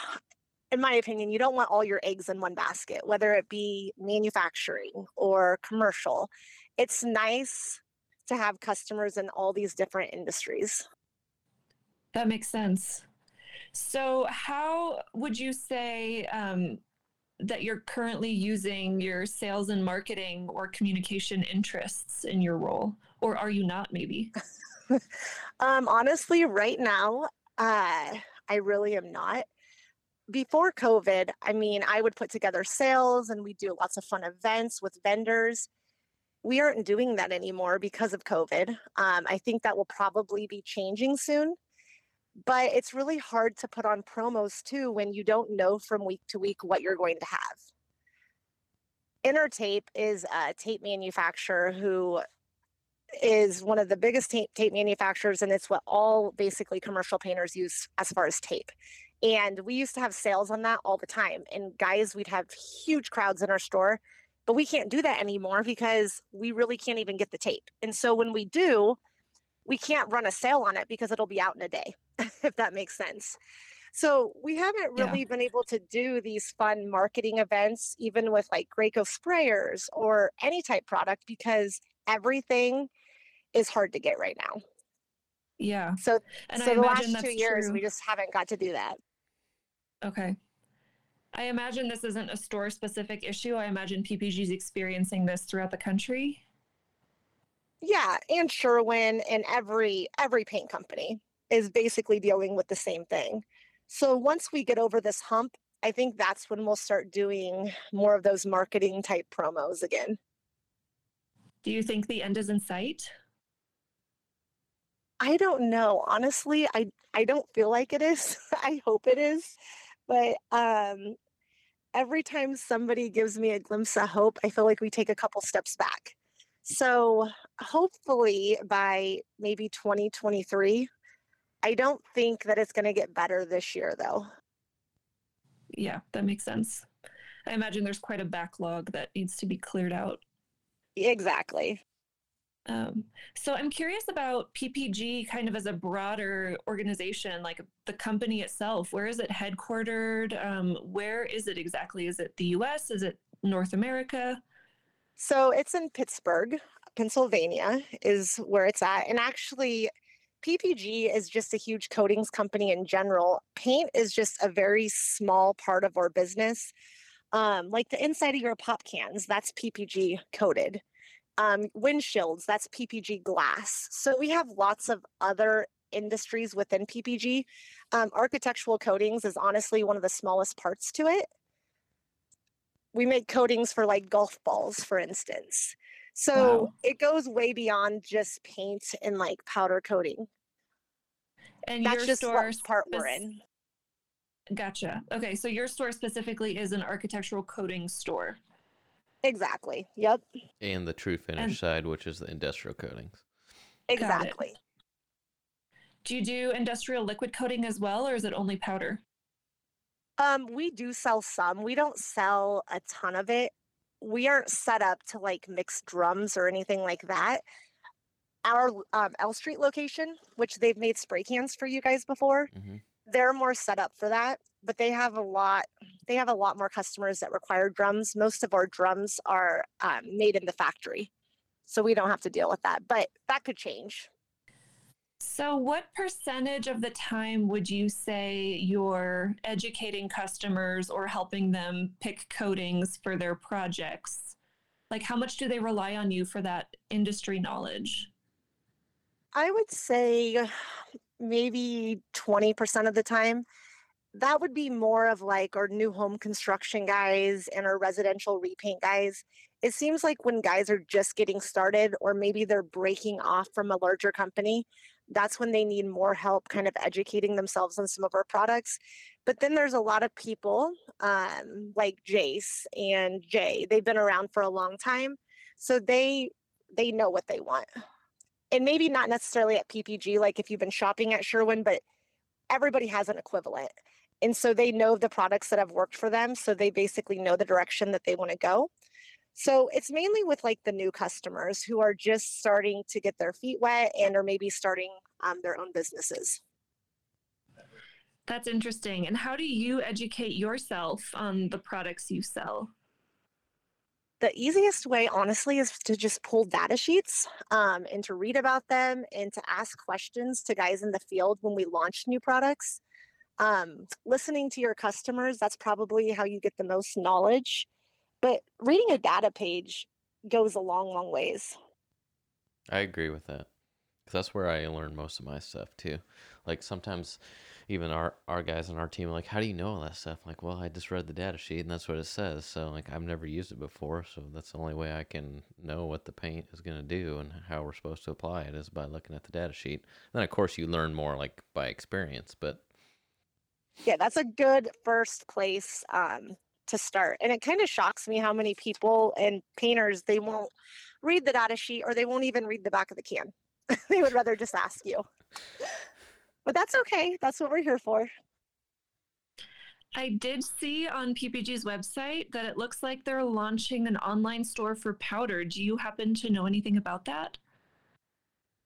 In my opinion, you don't want all your eggs in one basket, whether it be manufacturing or commercial. It's nice to have customers in all these different industries. That makes sense. So, how would you say um, that you're currently using your sales and marketing or communication interests in your role? Or are you not, maybe? [LAUGHS] Um, honestly, right now, uh, I really am not. Before COVID, I mean, I would put together sales and we do lots of fun events with vendors. We aren't doing that anymore because of COVID. Um, I think that will probably be changing soon. But it's really hard to put on promos too when you don't know from week to week what you're going to have. Intertape is a tape manufacturer who is one of the biggest tape, tape manufacturers, and it's what all basically commercial painters use as far as tape. And we used to have sales on that all the time. And guys, we'd have huge crowds in our store, but we can't do that anymore because we really can't even get the tape. And so when we do, we can't run a sale on it because it'll be out in a day, [LAUGHS] if that makes sense. So we haven't Yeah. really been able to do these fun marketing events, even with like Graco sprayers or any type product, because everything is hard to get right now. Yeah. So, And so I the last two years, true. we just haven't got to do that. Okay. I imagine this isn't a store specific issue. I imagine PPG is experiencing this throughout the country. Yeah, and Sherwin and every every paint company is basically dealing with the same thing. So once we get over this hump, I think that's when we'll start doing more of those marketing type promos again. Do you think the end is in sight? I don't know. Honestly, I I don't feel like it is. [LAUGHS] I hope it is. But um every time somebody gives me a glimpse of hope, I feel like we take a couple steps back. So hopefully by maybe 2023, I don't think that it's going to get better this year though. Yeah, that makes sense. I imagine there's quite a backlog that needs to be cleared out. Exactly. Um, so I'm curious about PPG kind of as a broader organization, like the company itself. Where is it headquartered? Um, where is it exactly? Is it the US? Is it North America? So it's in Pittsburgh, Pennsylvania, is where it's at. And actually, PPG is just a huge coatings company in general. Paint is just a very small part of our business. Um, like the inside of your pop cans, that's PPG coated. Um, windshields, that's PPG glass. So we have lots of other industries within PPG. Um, architectural coatings is honestly one of the smallest parts to it we make coatings for like golf balls, for instance. So Wow. it goes way beyond just paint and like powder coating. And That's your just what part we're in. Gotcha. Okay, so your store specifically is an architectural coating store. Exactly. Yep. And the true finish And- side, which is the industrial coatings. Exactly. Do you do industrial liquid coating as well, or is it only powder? Um, we do sell some. We don't sell a ton of it. We aren't set up to like mix drums or anything like that. Our um, L Street location, which they've made spray cans for you guys before, hmm they're more set up for that. But they have a lot. They have a lot more customers that require drums. Most of our drums are um, made in the factory, so we don't have to deal with that. But that could change. So, what percentage of the time would you say you're educating customers or helping them pick coatings for their projects? Like, how much do they rely on you for that industry knowledge? I would say maybe 20% of the time. That would be more of like our new home construction guys and our residential repaint guys. It seems like when guys are just getting started or maybe they're breaking off from a larger company, that's when they need more help kind of educating themselves on some of our products. But then there's a lot of people um, like Jace and Jay. They've been around for a long time. So they they know what they want and maybe not necessarily at PPG, like if you've been shopping at Sherwin, but everybody has an equivalent. And so they know the products that have worked for them. So they basically know the direction that they want to go. So it's mainly with like the new customers who are just starting to get their feet wet and are maybe starting um, their own businesses. That's interesting. And how do you educate yourself on the products you sell? The easiest way, honestly, is to just pull data sheets um, and to read about them and to ask questions to guys in the field when we launch new products. Um, listening to your customers, that's probably how you get the most knowledge. But reading a data page goes a long, long ways. I agree with that because that's where I learn most of my stuff too. Like sometimes even our our guys on our team are like, How do you know all that stuff? like, well, I just read the data sheet and that's what it says. So like I've never used it before, so that's the only way I can know what the paint is gonna do and how we're supposed to apply it is by looking at the data sheet. then of course you learn more like by experience, but Yeah, that's a good first place um, to start. And it kind of shocks me how many people and painters they won't read the data sheet or they won't even read the back of the can. [LAUGHS] they would rather just ask you. But that's okay. That's what we're here for. I did see on PPG's website that it looks like they're launching an online store for powder. Do you happen to know anything about that?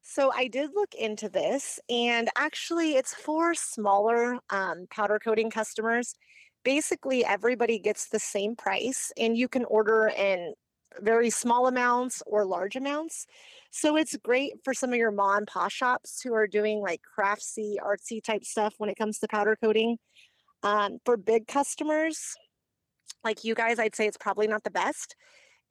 So I did look into this, and actually, it's for smaller um, powder coating customers. Basically, everybody gets the same price, and you can order in very small amounts or large amounts. So it's great for some of your mom and pop shops who are doing like craftsy, artsy type stuff when it comes to powder coating. Um, for big customers, like you guys, I'd say it's probably not the best.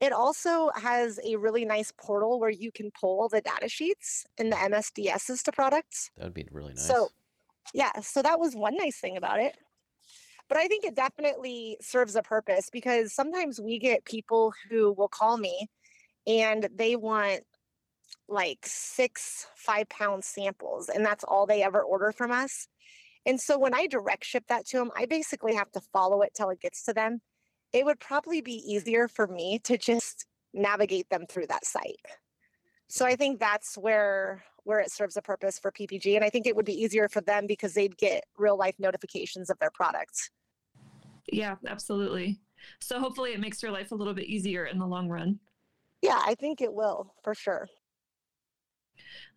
It also has a really nice portal where you can pull the data sheets and the MSDSs to products. That would be really nice. So, yeah, so that was one nice thing about it. But I think it definitely serves a purpose because sometimes we get people who will call me and they want like six five pound samples, and that's all they ever order from us. And so when I direct ship that to them, I basically have to follow it till it gets to them. It would probably be easier for me to just navigate them through that site. So I think that's where where it serves a purpose for PPG and I think it would be easier for them because they'd get real life notifications of their products. Yeah, absolutely. So hopefully it makes your life a little bit easier in the long run. Yeah, I think it will for sure.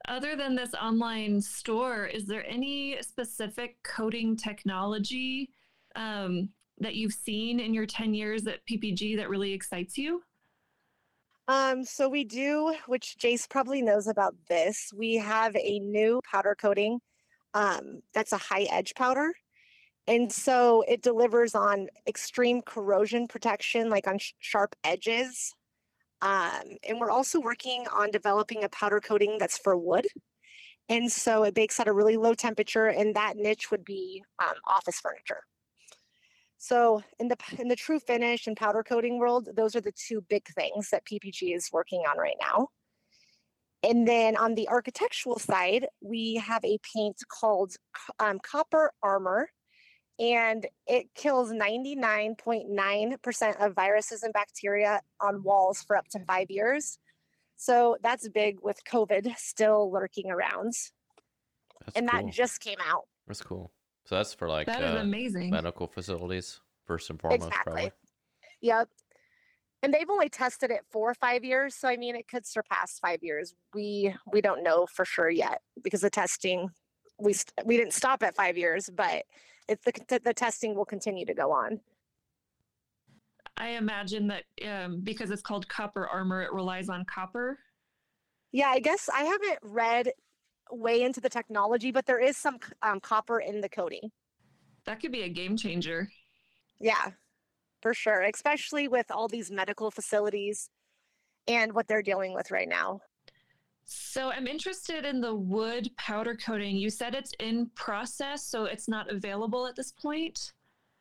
Other than this online store, is there any specific coating technology um, that you've seen in your 10 years at PPG that really excites you? Um, so we do, which Jace probably knows about this. We have a new powder coating um, that's a high edge powder. And so it delivers on extreme corrosion protection, like on sh- sharp edges. Um, and we're also working on developing a powder coating that's for wood. And so it bakes at a really low temperature, and that niche would be um, office furniture. So in the in the true finish and powder coating world, those are the two big things that PPG is working on right now. And then on the architectural side, we have a paint called um, Copper Armor, and it kills 99.9% of viruses and bacteria on walls for up to five years. So that's big with COVID still lurking around. That's and cool. that just came out. That's cool. So that's for like That is uh, amazing. medical facilities first and foremost, Exactly. probably. Yep. And they've only tested it for five years, so I mean, it could surpass five years. We we don't know for sure yet because the testing we st- we didn't stop at five years, but it's the the testing will continue to go on. I imagine that um, because it's called copper armor, it relies on copper. Yeah, I guess I haven't read way into the technology, but there is some um, copper in the coating. That could be a game changer. Yeah, for sure, especially with all these medical facilities and what they're dealing with right now. So I'm interested in the wood powder coating. You said it's in process, so it's not available at this point.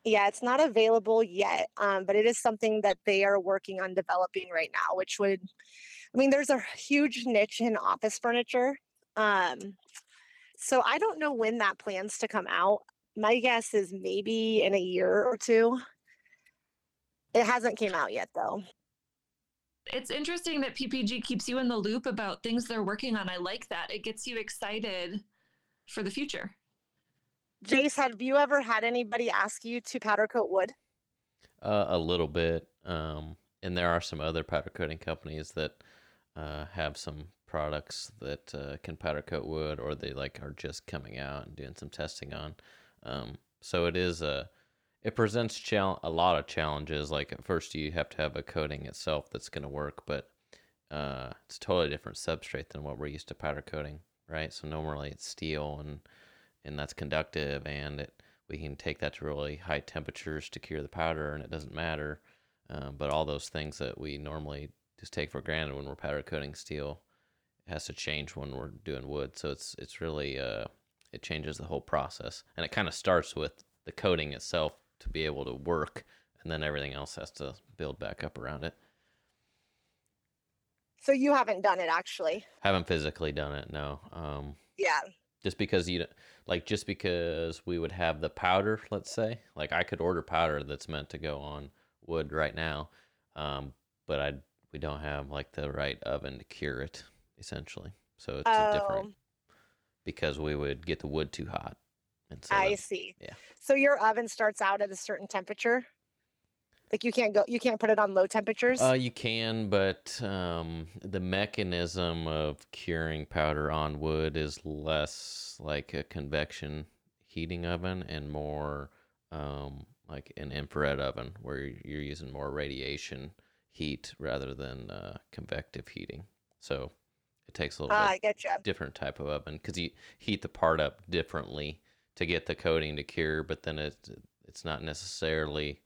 Yeah, it's not available yet, um, but it is something that they are working on developing right now, which would, I mean, there's a huge niche in office furniture. Um, so I don't know when that plans to come out. My guess is maybe in a year or two. It hasn't came out yet though. It's interesting that PPG keeps you in the loop about things they're working on. I like that. It gets you excited for the future. Jace, have you ever had anybody ask you to powder coat wood? Uh, a little bit. Um, and there are some other powder coating companies that uh, have some products that uh, can powder coat wood, or they like are just coming out and doing some testing on. Um, so it is a it presents chal- a lot of challenges. Like at first, you have to have a coating itself that's going to work, but uh, it's a totally different substrate than what we're used to powder coating, right? So normally it's steel and and that's conductive, and it we can take that to really high temperatures to cure the powder, and it doesn't matter. Um, but all those things that we normally just take for granted when we're powder coating steel has to change when we're doing wood. So it's it's really uh, it changes the whole process, and it kind of starts with the coating itself to be able to work, and then everything else has to build back up around it. So you haven't done it actually. Haven't physically done it, no. Um, Yeah. just because you like just because we would have the powder let's say like i could order powder that's meant to go on wood right now um but i we don't have like the right oven to cure it essentially so it's Oh, different because we would get the wood too hot and so I that- see. yeah. So your oven starts out at a certain temperature. Like you can't go you can't put it on low temperatures. Uh, you can, but um, the mechanism of curing powder on wood is less like a convection heating oven and more um, like an infrared oven where you're using more radiation heat rather than uh, convective heating. So it takes a little Ah, bit I get you. different type of oven because you heat the part up differently to get the coating to cure, but then it it's not necessarily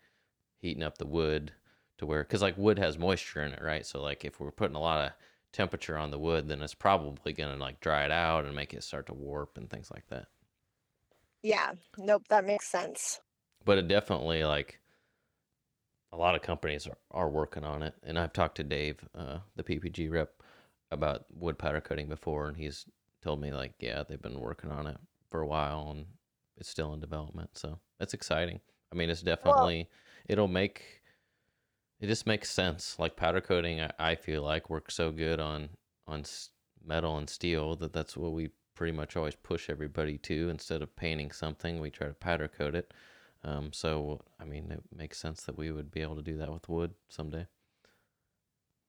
heating up the wood to where because like wood has moisture in it, right? So like if we're putting a lot of temperature on the wood, then it's probably gonna like dry it out and make it start to warp and things like that. Yeah. Nope. That makes sense. But it definitely like a lot of companies are, are working on it, and I've talked to Dave, uh, the PPG rep, about wood powder coating before, and he's told me like, yeah, they've been working on it for a while, and it's still in development. So it's exciting. I mean, it's definitely it'll make it just makes sense. Like powder coating, I, I feel like works so good on on metal and steel that that's what we pretty much always push everybody to. Instead of painting something, we try to powder coat it. Um, so I mean, it makes sense that we would be able to do that with wood someday.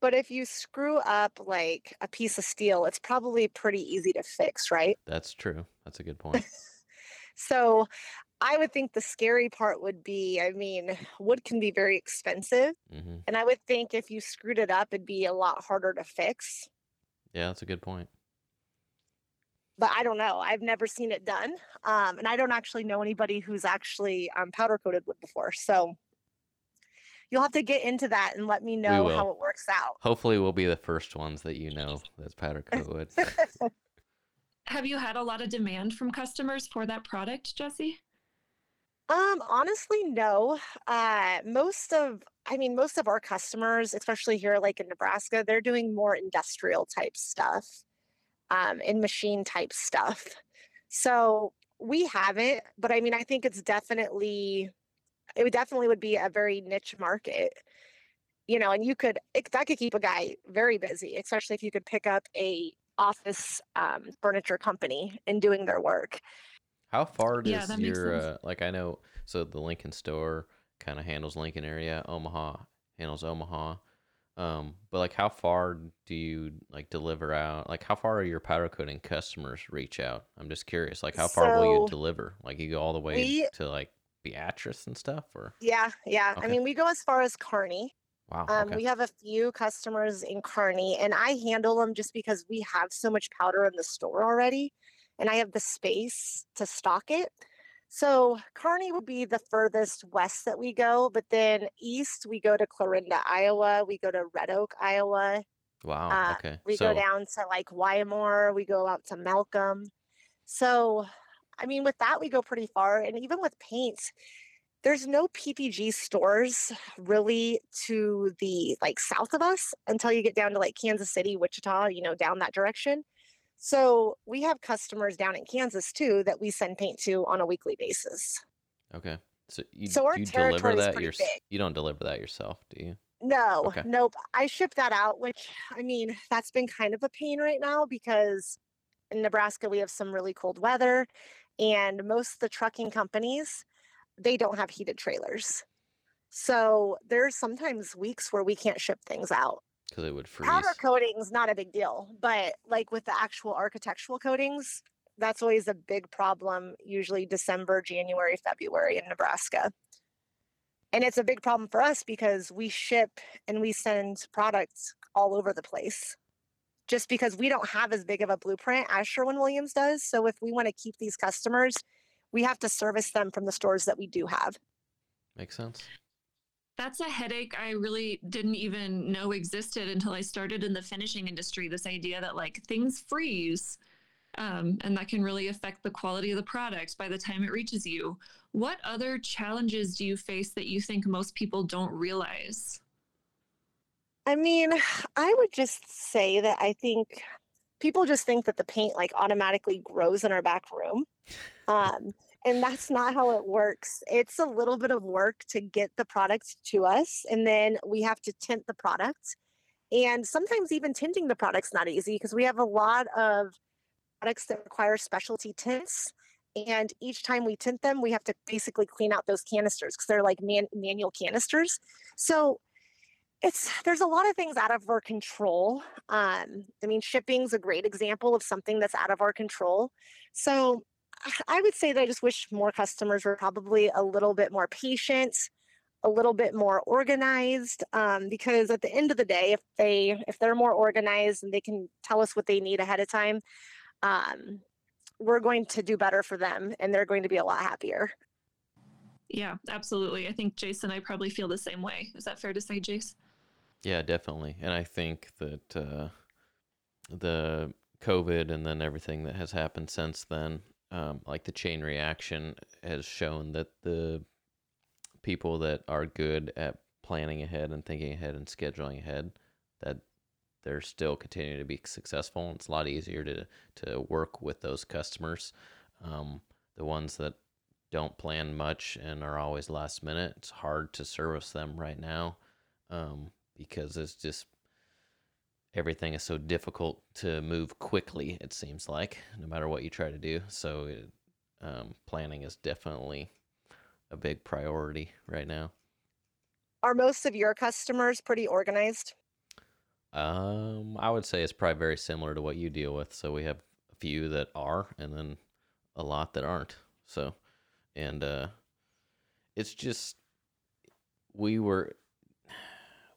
But if you screw up like a piece of steel, it's probably pretty easy to fix, right? That's true. That's a good [LAUGHS] point. So I would think the scary part would be I mean, wood can be very expensive. hmm And I would think if you screwed it up, it'd be a lot harder to fix. Yeah, that's a good point. But I don't know. I've never seen it done. Um, and I don't actually know anybody who's actually um, powder coated wood before. So you'll have to get into that and let me know how it works out. Hopefully, we'll be the first ones that you know that's powder [LAUGHS] coat wood. Have you had a lot of demand from customers for that product, Jesse? Um, honestly, no. Uh, most of, I mean, most of our customers, especially here, like in Nebraska, they're doing more industrial type stuff, um, and machine type stuff. So we haven't, but I mean, I think it's definitely, it would definitely would be a very niche market, you know, and you could, it, that could keep a guy very busy, especially if you could pick up a office, um, furniture company and doing their work. How far Yeah, does that makes your uh, like I know so the Lincoln store kind of handles Lincoln area, Omaha handles Omaha. Um, but like how far do you like deliver out? Like how far are your powder coating customers reach out? I'm just curious. Like how far will you deliver? Like you go all the way We, to like Beatrice and stuff or yeah, yeah. I mean, we go as far as Kearney. Wow, Um, okay. we have a few customers in Kearney, and I handle them just because we have so much powder in the store already, and I have the space to stock it. So Kearney would be the furthest west that we go, but then east we go to Clarinda, Iowa. We go to Red Oak, Iowa. Wow, Uh, okay. we go down to like Wymore. We go out to Malcolm. So, I mean, with that we go pretty far, and even with paint, there's no PPG stores really to the like south of us until you get down to like Kansas City, Wichita, you know, down that direction. So we have customers down in Kansas too that we send paint to on a weekly basis. okay. So you So our you deliver that you don't deliver that yourself, do you? No, Okay. nope. I ship that out, which I mean, that's been kind of a pain right now because in Nebraska we have some really cold weather and most of the trucking companies they don't have heated trailers. So there's sometimes weeks where we can't ship things out. Because it would freeze. Powder coating's not a big deal, but like with the actual architectural coatings, that's always a big problem, usually December, January, February in Nebraska. And it's a big problem for us because we ship and we send products all over the place just because we don't have as big of a blueprint as Sherwin Williams does. So if we want to keep these customers, we have to service them from the stores that we do have. Makes sense. That's a headache I really didn't even know existed until I started in the finishing industry. This idea that like things freeze um, and that can really affect the quality of the product by the time it reaches you. What other challenges do you face that you think most people don't realize? I mean, I would just say that I think people just think that the paint like automatically grows in our back room. Um, and that's not how it works. It's a little bit of work to get the product to us, and then we have to tint the product. And sometimes even tinting the product's not easy because we have a lot of products that require specialty tints. And each time we tint them, we have to basically clean out those canisters because they're like man- manual canisters. So it's there's a lot of things out of our control. Um, I mean, shipping's a great example of something that's out of our control. So [SIGHS] I- would say that I just wish more customers were probably a little bit more patient, a little bit more organized. Um, because at the end of the day, if they if they're more organized and they can tell us what they need ahead of time, um, we're going to do better for them, and they're going to be a lot happier. Yeah, absolutely. I think Jace and I probably feel the same way. Is that fair to say, Jace? Yeah, definitely. And I think that uh, the COVID and then everything that has happened since then, um, like the chain reaction, has shown that the people that are good at planning ahead and thinking ahead and scheduling ahead, that they're still continuing to be successful. It's a lot easier to to work with those customers. Um, the ones that don't plan much and are always last minute, it's hard to service them right now um, because it's just everything is so difficult to move quickly. It seems like no matter what you try to do. So it, um, planning is definitely a big priority right now. Are most of your customers pretty organized? Um, I would say it's probably very similar to what you deal with. So we have a few that are, and then a lot that aren't. So, and uh, it's just we were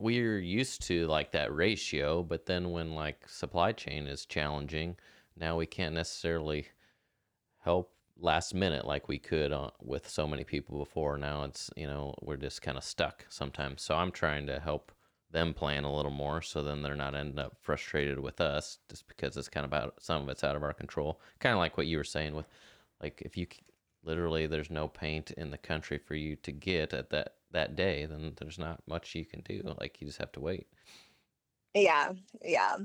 we're used to like that ratio, but then when like supply chain is challenging, now we can't necessarily help last minute like we could uh, with so many people before. Now it's you know we're just kind of stuck sometimes. So I'm trying to help them plan a little more so then they're not ending up frustrated with us just because it's kind of about some of it's out of our control kind of like what you were saying with like if you literally there's no paint in the country for you to get at that that day then there's not much you can do like you just have to wait Yeah, yeah.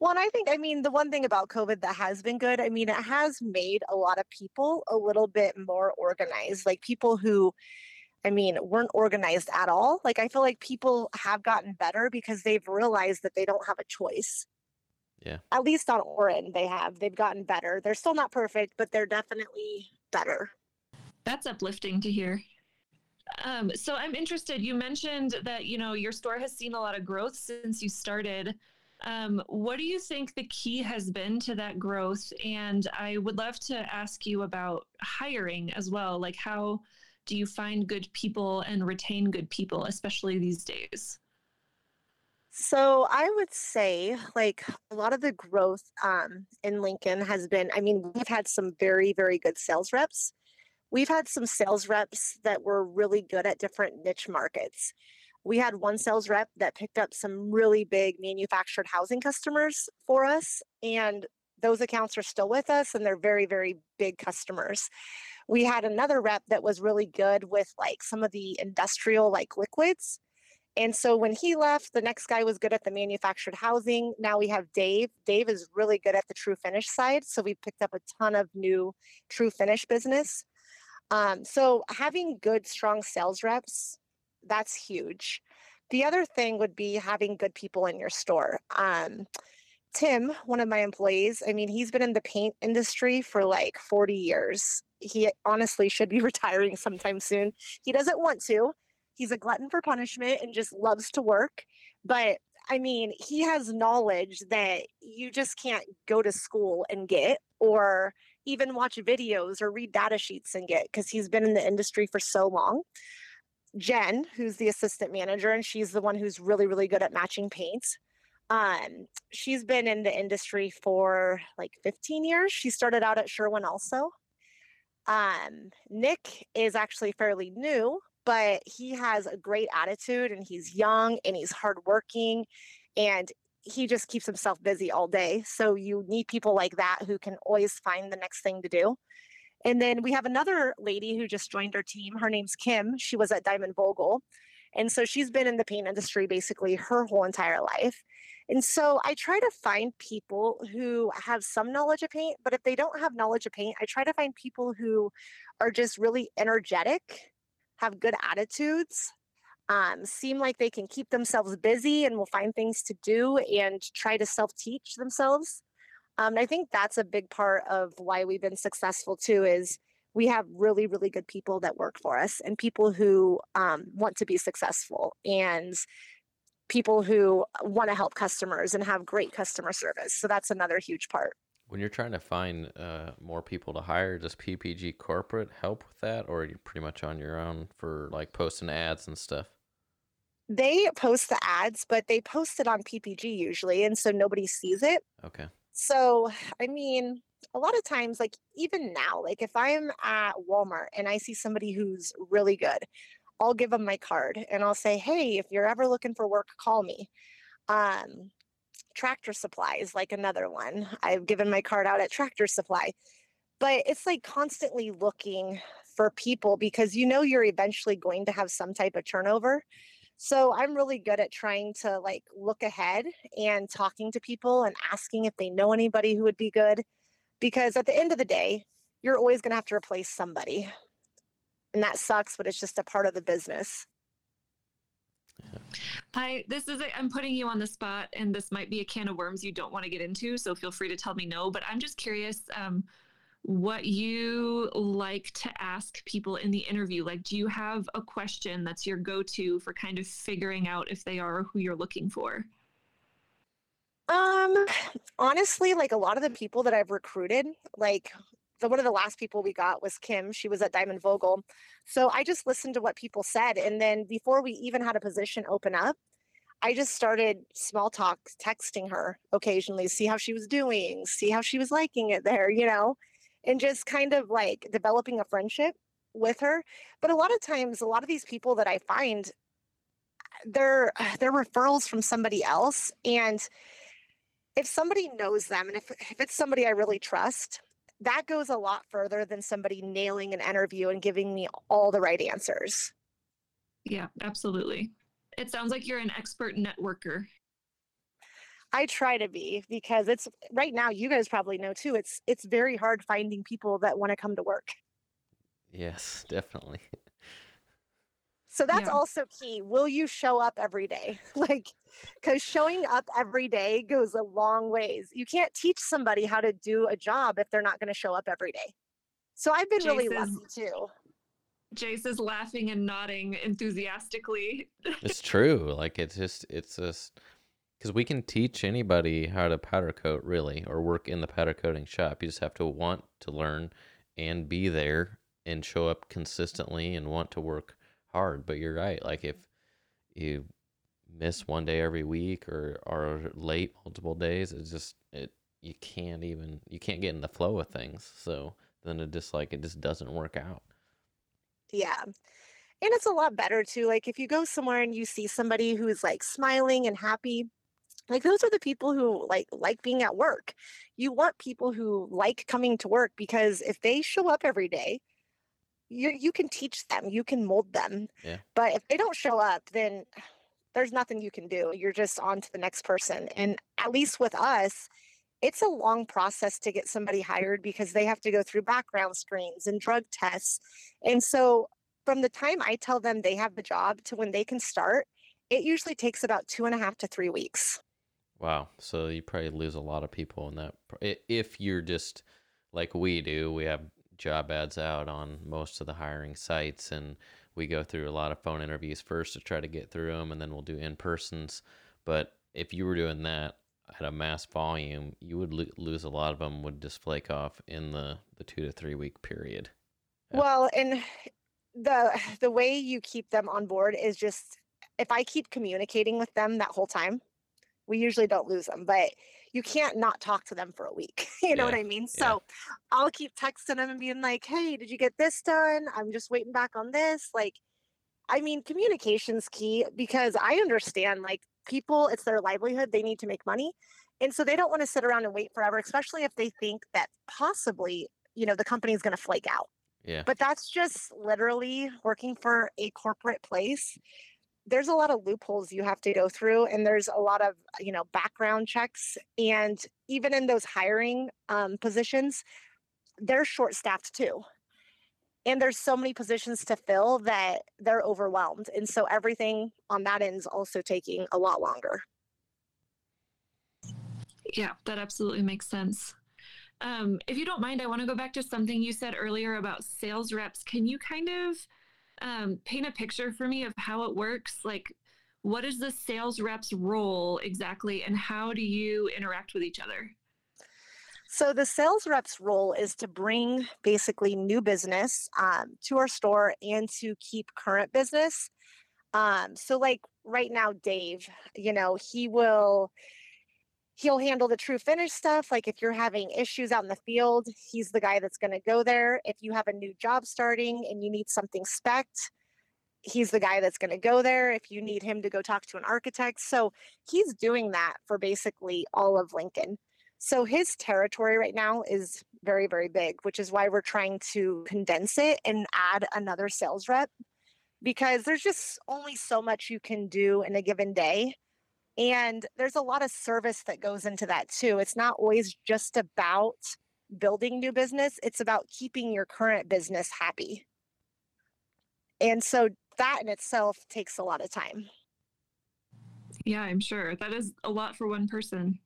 Well, and I think, I mean, the one thing about COVID that has been good, I mean, it has made a lot of people a little bit more organized. Like people who, I mean, weren't organized at all. Like I feel like people have gotten better because they've realized that they don't have a choice. Yeah. At least on Orin, they have. They've gotten better. They're still not perfect, but they're definitely better. That's uplifting to hear. Um, so I'm interested. You mentioned that you know your store has seen a lot of growth since you started. Um, what do you think the key has been to that growth? And I would love to ask you about hiring as well. Like, how do you find good people and retain good people, especially these days? So I would say like a lot of the growth um, in Lincoln has been, I mean, we've had some very, very good sales reps. We've had some sales reps that were really good at different niche markets. We had one sales rep that picked up some really big manufactured housing customers for us, and those accounts are still with us and they're very, very big customers. We had another rep that was really good with like some of the industrial like liquids. And so when he left, the next guy was good at the manufactured housing. Now we have Dave. Dave is really good at the true finish side. So we picked up a ton of new true finish business. Um, so having good, strong sales reps, that's huge. The other thing would be having good people in your store. Um, Tim, one of my employees, I mean, he's been in the paint industry for like 40 years. He honestly should be [LAUGHS] retiring sometime soon. He doesn't want to. He's a glutton for punishment and just loves to work. But I mean, he has knowledge that you just can't go to school and get, or even watch videos or read data sheets and get, because he's been in the industry for so long. Jen, who's the assistant manager, and she's the one who's really, really good at matching paints. Um, she's been in the industry for like 15 years. She started out at Sherwin also. Um, Nick is actually fairly new, but he has a great attitude and he's young and he's hardworking and he just keeps himself busy all day. So you need people like that who can always find the next thing to do. And then we have another lady who just joined our team. Her name's Kim. She was at Diamond Vogel. And so she's been in the paint industry basically her whole entire life. And so I try to find people who have some knowledge of paint, but if they don't have knowledge of paint, I try to find people who are just really energetic, have good attitudes, um, seem like they can keep themselves busy and will find things to do and try to self teach themselves. Um, and I think that's a big part of why we've been successful too is we have really really good people that work for us and people who um, want to be successful and people who want to help customers and have great customer service. So that's another huge part. When you're trying to find uh, more people to hire does ppg corporate help with that or are you pretty much on your own for like posting ads and stuff they post the ads but they post it on ppg usually and so nobody sees it okay so i mean a lot of times, like even now, like if I'm at Walmart and I see somebody who's really good, I'll give them my card and I'll say, hey, if you're ever looking for work, call me. Um, tractor supply is like another one. I've given my card out at Tractor Supply, but it's like constantly looking for people because you know you're eventually going to have some type of turnover. So I'm really good at trying to like look ahead and talking to people and asking if they know anybody who would be good because at the end of the day, you're always going to have to replace somebody. And that sucks, but it's just a part of the business. Hi, this is a, I'm putting you on the spot, and this might be a can of worms you don't want to get into. So feel free to tell me no. But I'm just curious um, what you like to ask people in the interview. Like, do you have a question that's your go to for kind of figuring out if they are who you're looking for? Um, honestly, like a lot of the people that I've recruited, like the one of the last people we got was Kim. She was at Diamond Vogel. So I just listened to what people said. And then before we even had a position open up, I just started small talk texting her occasionally, see how she was doing, see how she was liking it there, you know, and just kind of like developing a friendship with her. But a lot of times, a lot of these people that I find, they're [SIGHS] they're referrals from somebody else. And if somebody knows them and if, if it's somebody I really trust, that goes a lot further than somebody nailing an interview and giving me all the right answers. Yeah, absolutely. It sounds like you're an expert networker. I try to be because it's right now you guys probably know too it's it's very hard finding people that want to come to work. Yes, definitely. So that's Yeah. also key. Will you show up every day? [LAUGHS] Like, because showing up every day goes a long ways. You can't teach somebody how to do a job if they're not going to show up every day. So I've been really Jace is- lucky too. Jace is laughing and nodding enthusiastically. it's true. Like it's just it's just because we can teach anybody how to powder coat really or work in the powder coating shop. You just have to want to learn and be there and show up consistently and want to work hard. But you're right. Like if you miss one day every week or are late multiple days, it's just it you can't even you can't get in the flow of things. So then it just like it just doesn't work out. Yeah. And it's a lot better too. Like if you go somewhere and you see somebody who's like smiling and happy, like those are the people who like like being at work. You want people who like coming to work because if they show up every day, you you can teach them, you can mold them. Yeah. But if they don't show up, then there's nothing you can do. You're just on to the next person. And at least with us, it's a long process to get somebody hired because they have to go through background screens and drug tests. And so from the time I tell them they have the job to when they can start, it usually takes about two and a half to three weeks. Wow. So you probably lose a lot of people in that. If you're just like we do, we have job ads out on most of the hiring sites, and we go through a lot of phone interviews first to try to get through them, and then we'll do in persons. But if you were doing that at a mass volume, you would lo- lose a lot of them. Would just flake off in the the two to three week period. Yeah. Well, and the [SIGHS] the way you keep them on board is just if I keep communicating with them that whole time, we usually don't lose them, but you can't not talk to them for a week. [LAUGHS] you know what I mean? yeah. So I'll keep texting them and being like, "Hey, did you get this done? I'm just waiting back on this." Like I mean, communication's key because I understand like people, it's their livelihood, they need to make money. And so they don't want to sit around and wait forever, especially if they think that possibly, you know, the company is going to flake out. Yeah. But that's just literally working for a corporate place. There's a lot of loopholes you have to go through, and there's a lot of, you know, background checks. And even in those hiring um, positions, they're short staffed too. And there's so many positions to fill that they're overwhelmed. And so everything on that end is also taking a lot longer. Yeah, that absolutely makes sense. Um, if you don't mind, I want to go back to something you said earlier about sales reps. Can you kind of um, paint a picture for me of how it works? Like, what is the sales rep's role exactly, and how do you interact with each other? So the sales rep's role is to bring basically new business um, to our store and to keep current business. Um, so like right now, Dave, you know, he will he'll handle the true finish stuff. Like if you're having issues out in the field, he's the guy that's going to go there. If you have a new job starting and you need something spec he's the guy that's going to go there if you need him to go talk to an architect. So he's doing that for basically all of Lincoln. So his territory right now is very, very big, which is why we're trying to condense it and add another sales rep because there's just only so much you can do in a given day. And there's a lot of service that goes into that too. It's not always just about building new business, it's about keeping your current business happy. And so that in itself takes a lot of time. Yeah, I'm sure. That is a lot for one person.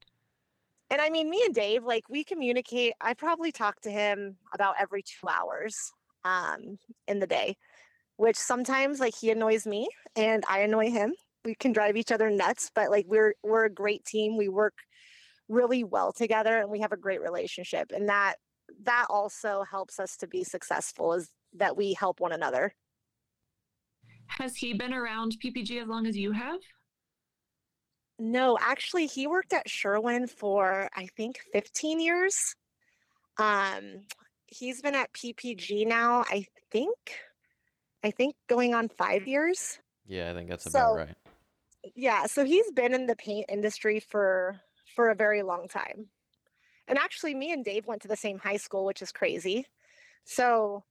And I mean, me and Dave, like we communicate. I probably talk to him about every two hours um, in the day, which sometimes like he annoys me and I annoy him. We can drive each other nuts, but like we're we're a great team. We work really well together and we have a great relationship. And that that also helps us to be successful is that we help one another. Has he been around PPG as long as you have? No, actually, he worked at Sherwin for I think 15 years. Um, he's been at PPG now. I think, I think going on five years. Yeah, I think that's about So- right. Yeah, so he's been in the paint industry for for a very long time. And actually, me and Dave went to the same high school, which is crazy. So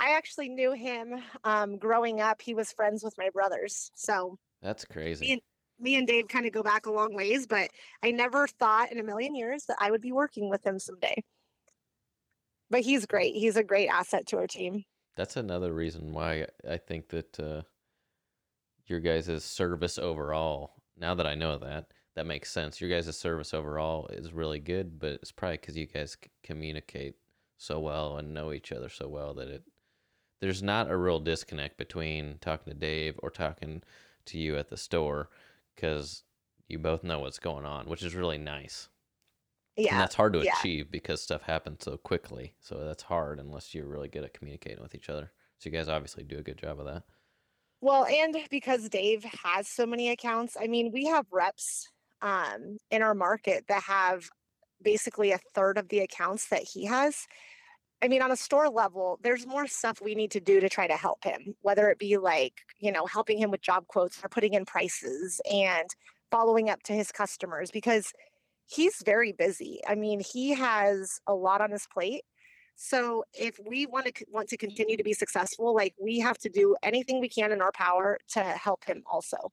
I actually knew him um, growing up. He was friends with my brothers. So That's crazy. and- me and Dave kind of go back a long ways, but I never thought in a million years that I would be working with him someday. But he's great. He's a great asset to our team. That's another reason why I think that uh, your guys' service overall, now that I know that, that makes sense. Your guys' service overall is really good, but it's probably because you guys c- communicate so well and know each other so well that it there's not a real disconnect between talking to Dave or talking to you at the store because you both know what's going on, which is really nice. Yeah. And that's hard to yeah. achieve because stuff happens so quickly. So that's hard unless you're really good at communicating with each other. So you guys obviously do a good job of that. Well, and because Dave has so many accounts, I mean, we have reps um, in our market that have basically a third of the accounts that he has. I mean, on a store level, there's more stuff we need to do to try to help him, whether it be like, you know, helping him with job quotes or putting in prices and following up to his customers because he's very busy. I mean, he has a lot on his plate. So if we want to want to continue to be successful, like we have to do anything we can in our power to help him also,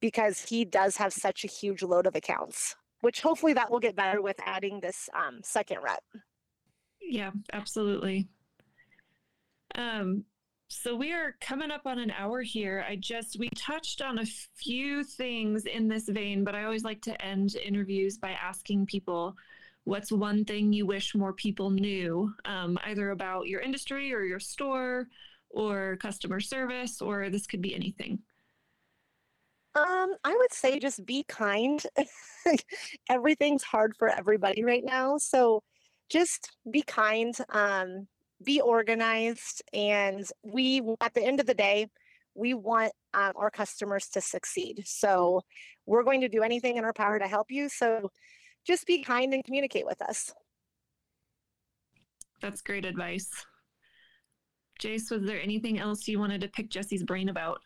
because he does have such a huge load of accounts. Which hopefully that will get better with adding this um, second rep. Yeah, absolutely. Um, so we are coming up on an hour here. I just we touched on a few things in this vein, but I always like to end interviews by asking people what's one thing you wish more people knew, um, either about your industry or your store or customer service, or this could be anything. Um, I would say just be kind. [LAUGHS] Everything's hard for everybody right now, so just be kind. Um, be organized, and we at the end of the day, we want um, our customers to succeed. So we're going to do anything in our power to help you. So just be kind and communicate with us. That's great advice. Jace, was there anything else you wanted to pick Jesse's brain about?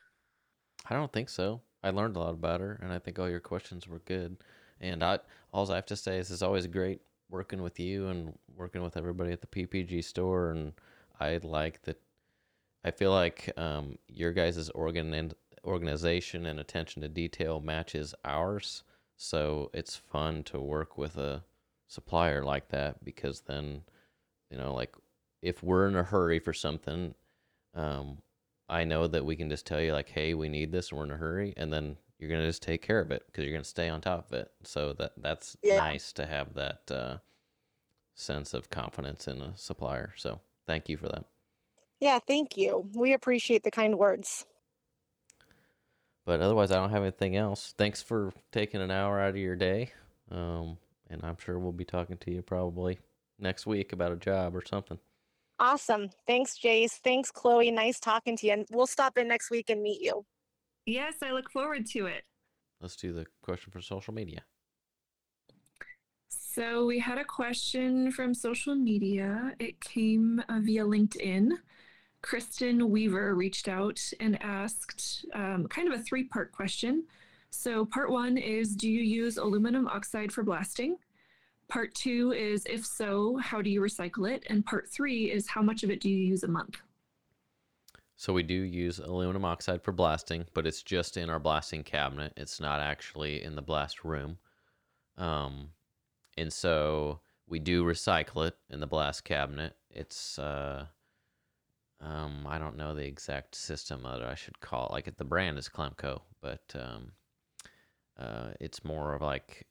I don't think so. I learned a lot about her, and I think all your questions were good. And I, all I have to say is, it's always great working with you and working with everybody at the PPG store. And I like that. I feel like um, your guys' organ and organization and attention to detail matches ours. So it's fun to work with a supplier like that because then, you know, like if we're in a hurry for something, um, I know that we can just tell you like, hey, we need this, and we're in a hurry, and then you're gonna just take care of it because you're gonna stay on top of it. So that that's Yeah. nice to have that uh, sense of confidence in a supplier. So thank you for that. Yeah, thank you. We appreciate the kind words. But otherwise, I don't have anything else. Thanks for taking an hour out of your day, um, and I'm sure we'll be talking to you probably next week about a job or something. Awesome. Thanks, Jace. Thanks, Chloe. Nice talking to you. And we'll stop in next week and meet you. Yes, I look forward to it. Let's do the question for social media. So we had a question from social media. It came uh, via LinkedIn. Kristen Weaver reached out and asked um, kind of a three part question. So, part one is Do you use aluminum oxide for blasting? Part two is If so, how do you recycle it? And part three is How much of it do you use a month? So we do use aluminum oxide for blasting, but it's just in our blasting cabinet. It's not actually in the blast room. Um, and so we do recycle it in the blast cabinet. It's uh, um, I don't know the exact system that I should call it. Like the brand is Clemco, but um, uh, it's more of like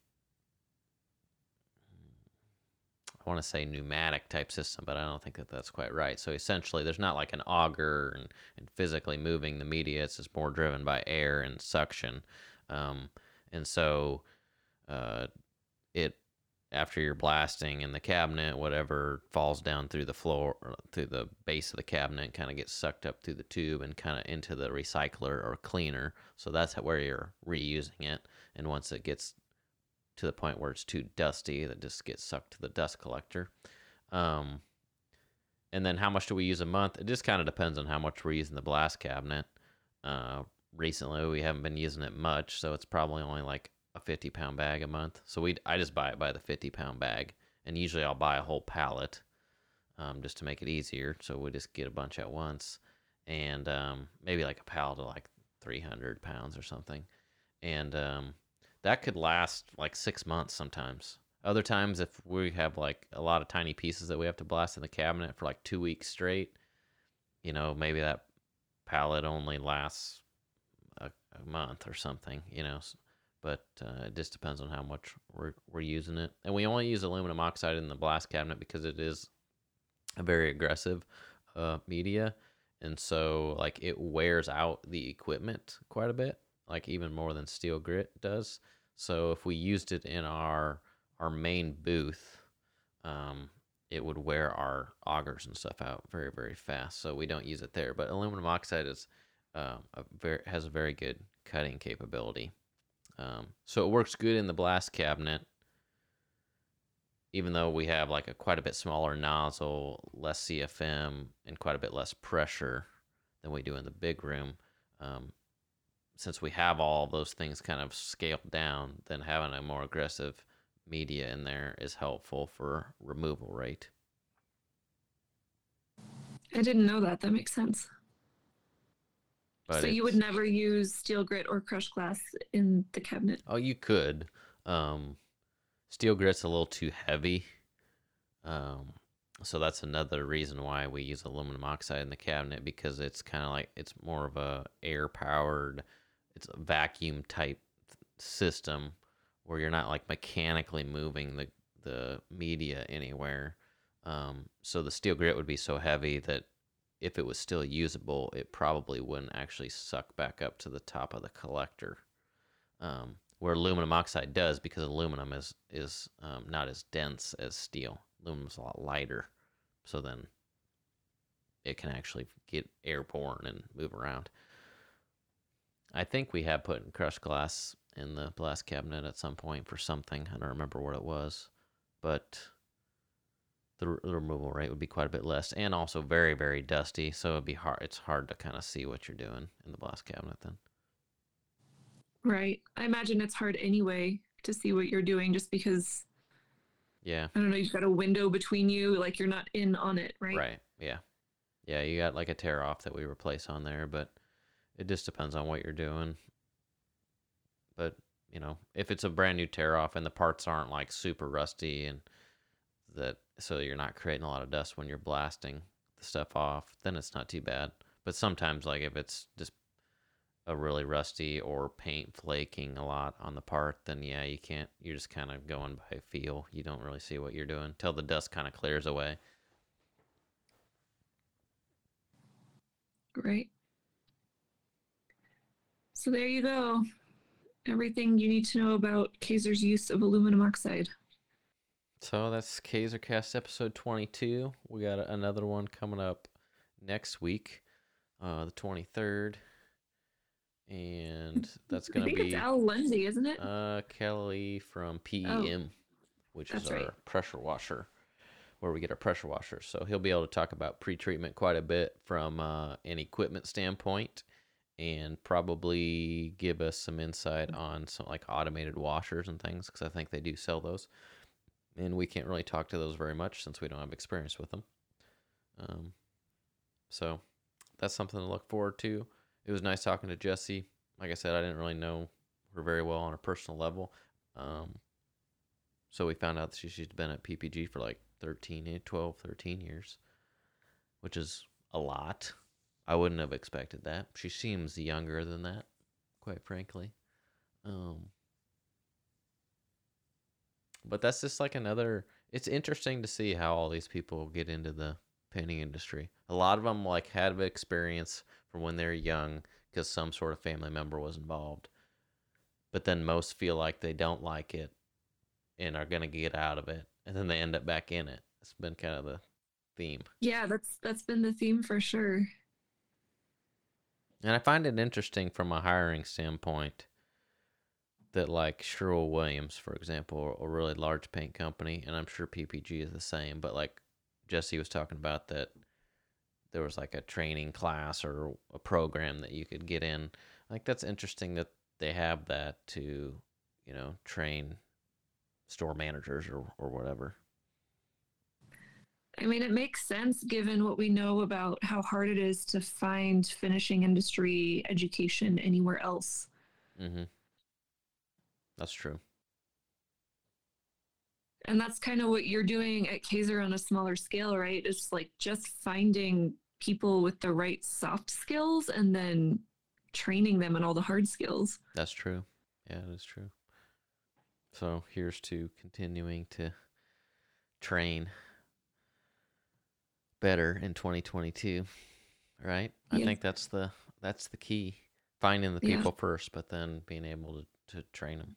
I want to say pneumatic type system, but I don't think that that's quite right. So essentially, there's not like an auger and, and physically moving the media. It's just more driven by air and suction. Um, and so uh, it after you're blasting in the cabinet, whatever falls down through the floor, through the base of the cabinet, kind of gets sucked up through the tube and kind of into the recycler or cleaner. So that's where you're reusing it. And once it gets to the point where it's too dusty, that just gets sucked to the dust collector. Um, and then how much do we use a month? It just kind of depends on how much we're using the blast cabinet. Uh, recently, we haven't been using it much, so it's probably only like a 50 pound bag a month. So we I just buy it by the 50 pound bag, and usually I'll buy a whole pallet um, just to make it easier. So we just get a bunch at once, and um, maybe like a pallet of like 300 pounds or something, and um, that could last like six months sometimes. Other times, if we have like a lot of tiny pieces that we have to blast in the cabinet for like two weeks straight, you know, maybe that pallet only lasts a, a month or something, you know but uh, it just depends on how much we're, we're using it. And we only use aluminum oxide in the blast cabinet because it is a very aggressive uh, media. And so, like, it wears out the equipment quite a bit, like, even more than steel grit does. So, if we used it in our our main booth, um, it would wear our augers and stuff out very, very fast. So, we don't use it there. But aluminum oxide is um, a very, has a very good cutting capability. Um, so it works good in the blast cabinet, even though we have like a quite a bit smaller nozzle, less CFM, and quite a bit less pressure than we do in the big room. Um, since we have all those things kind of scaled down, then having a more aggressive media in there is helpful for removal rate. I didn't know that. That makes sense. But so you would never use steel grit or crushed glass in the cabinet. Oh, you could. Um, steel grit's a little too heavy. Um, so that's another reason why we use aluminum oxide in the cabinet because it's kind of like it's more of a air powered, it's a vacuum type system where you're not like mechanically moving the the media anywhere. Um, so the steel grit would be so heavy that if it was still usable, it probably wouldn't actually suck back up to the top of the collector. Um, where aluminum oxide does because aluminum is is um, not as dense as steel. Aluminum's a lot lighter, so then it can actually get airborne and move around. I think we have put crushed glass in the blast cabinet at some point for something. I don't remember what it was, but the, the removal rate would be quite a bit less, and also very very dusty. So it'd be hard. It's hard to kind of see what you're doing in the blast cabinet then. Right. I imagine it's hard anyway to see what you're doing just because Yeah. I don't know, you've got a window between you, like you're not in on it, right? Right. Yeah. Yeah, you got like a tear off that we replace on there, but it just depends on what you're doing. But, you know, if it's a brand new tear off and the parts aren't like super rusty and that so you're not creating a lot of dust when you're blasting the stuff off, then it's not too bad. But sometimes like if it's just a really rusty or paint flaking a lot on the part, then yeah, you can't you're just kind of going by feel. You don't really see what you're doing till the dust kind of clears away. Great. So there you go. Everything you need to know about Kaiser's use of aluminum oxide. So that's KaiserCast episode 22. We got another one coming up next week, uh, the 23rd. And [LAUGHS] that's going to be it's Al Lindsay, isn't it? uh, Kelly from PEM. which is our right. pressure washer, where we get our pressure washer. So he'll be able to talk about pre-treatment quite a bit from uh, an equipment standpoint, and probably give us some insight on some like automated washers and things because I think they do sell those, and we can't really talk to those very much since we don't have experience with them. Um, so that's something to look forward to. It was nice talking to Jesse. Like I said, I didn't really know her very well on a personal level. Um, so we found out that she, she's been at PPG for like 13, eh, 12, 13 years, which is a lot. I wouldn't have expected that. She seems younger than that, quite frankly. Um, but that's just like another. It's interesting to see how all these people get into the painting industry. A lot of them like had experience from when they're young because some sort of family member was involved. But then most feel like they don't like it and are gonna get out of it, and then they end up back in it. It's been kind of the theme. Yeah, that's that's been the theme for sure. And I find it interesting from a hiring standpoint that like Sherwin-Williams, for example, a really large paint company, and I'm sure PPG is the same, but like Jesse was talking about that there was like a training class or a program that you could get in. Like that's interesting that they have that to, you know, train store managers or, or whatever. I mean, it makes sense given what we know about how hard it is to find finishing industry education anywhere else. Mm-hmm. That's true. And that's kind of what you're doing at Kaiser on a smaller scale, right? It's like just finding people with the right soft skills and then training them in all the hard skills. That's true. Yeah, it is true. So here's to continuing to train better in 2022, right? I think that's the that's the key. Finding the Yeah. people first, but then being able to, to train them.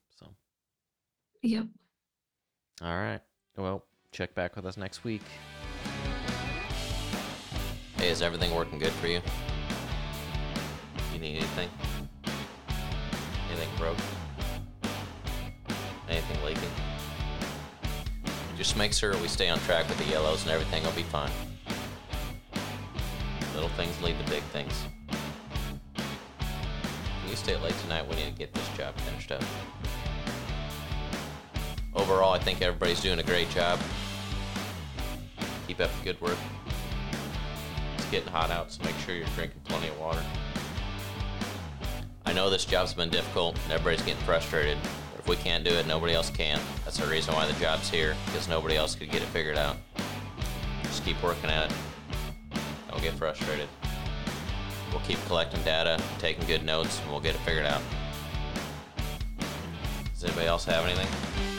So, Yep. all right. Well, check back with us next week. Hey, is everything working good for you? You need anything? Anything broke? Anything leaking? Just make sure we stay on track with the yellows and everything will be fine. Little things lead to big things. Can you stay late tonight? We need to get this job finished up. Overall, I think everybody's doing a great job. Keep up the good work. It's getting hot out, so make sure you're drinking plenty of water. I know this job's been difficult and everybody's getting frustrated, but if we can't do it, nobody else can. That's the reason why the job's here, because nobody else could get it figured out. Just keep working at it. Don't get frustrated. We'll keep collecting data, taking good notes, and we'll get it figured out. Does anybody else have anything?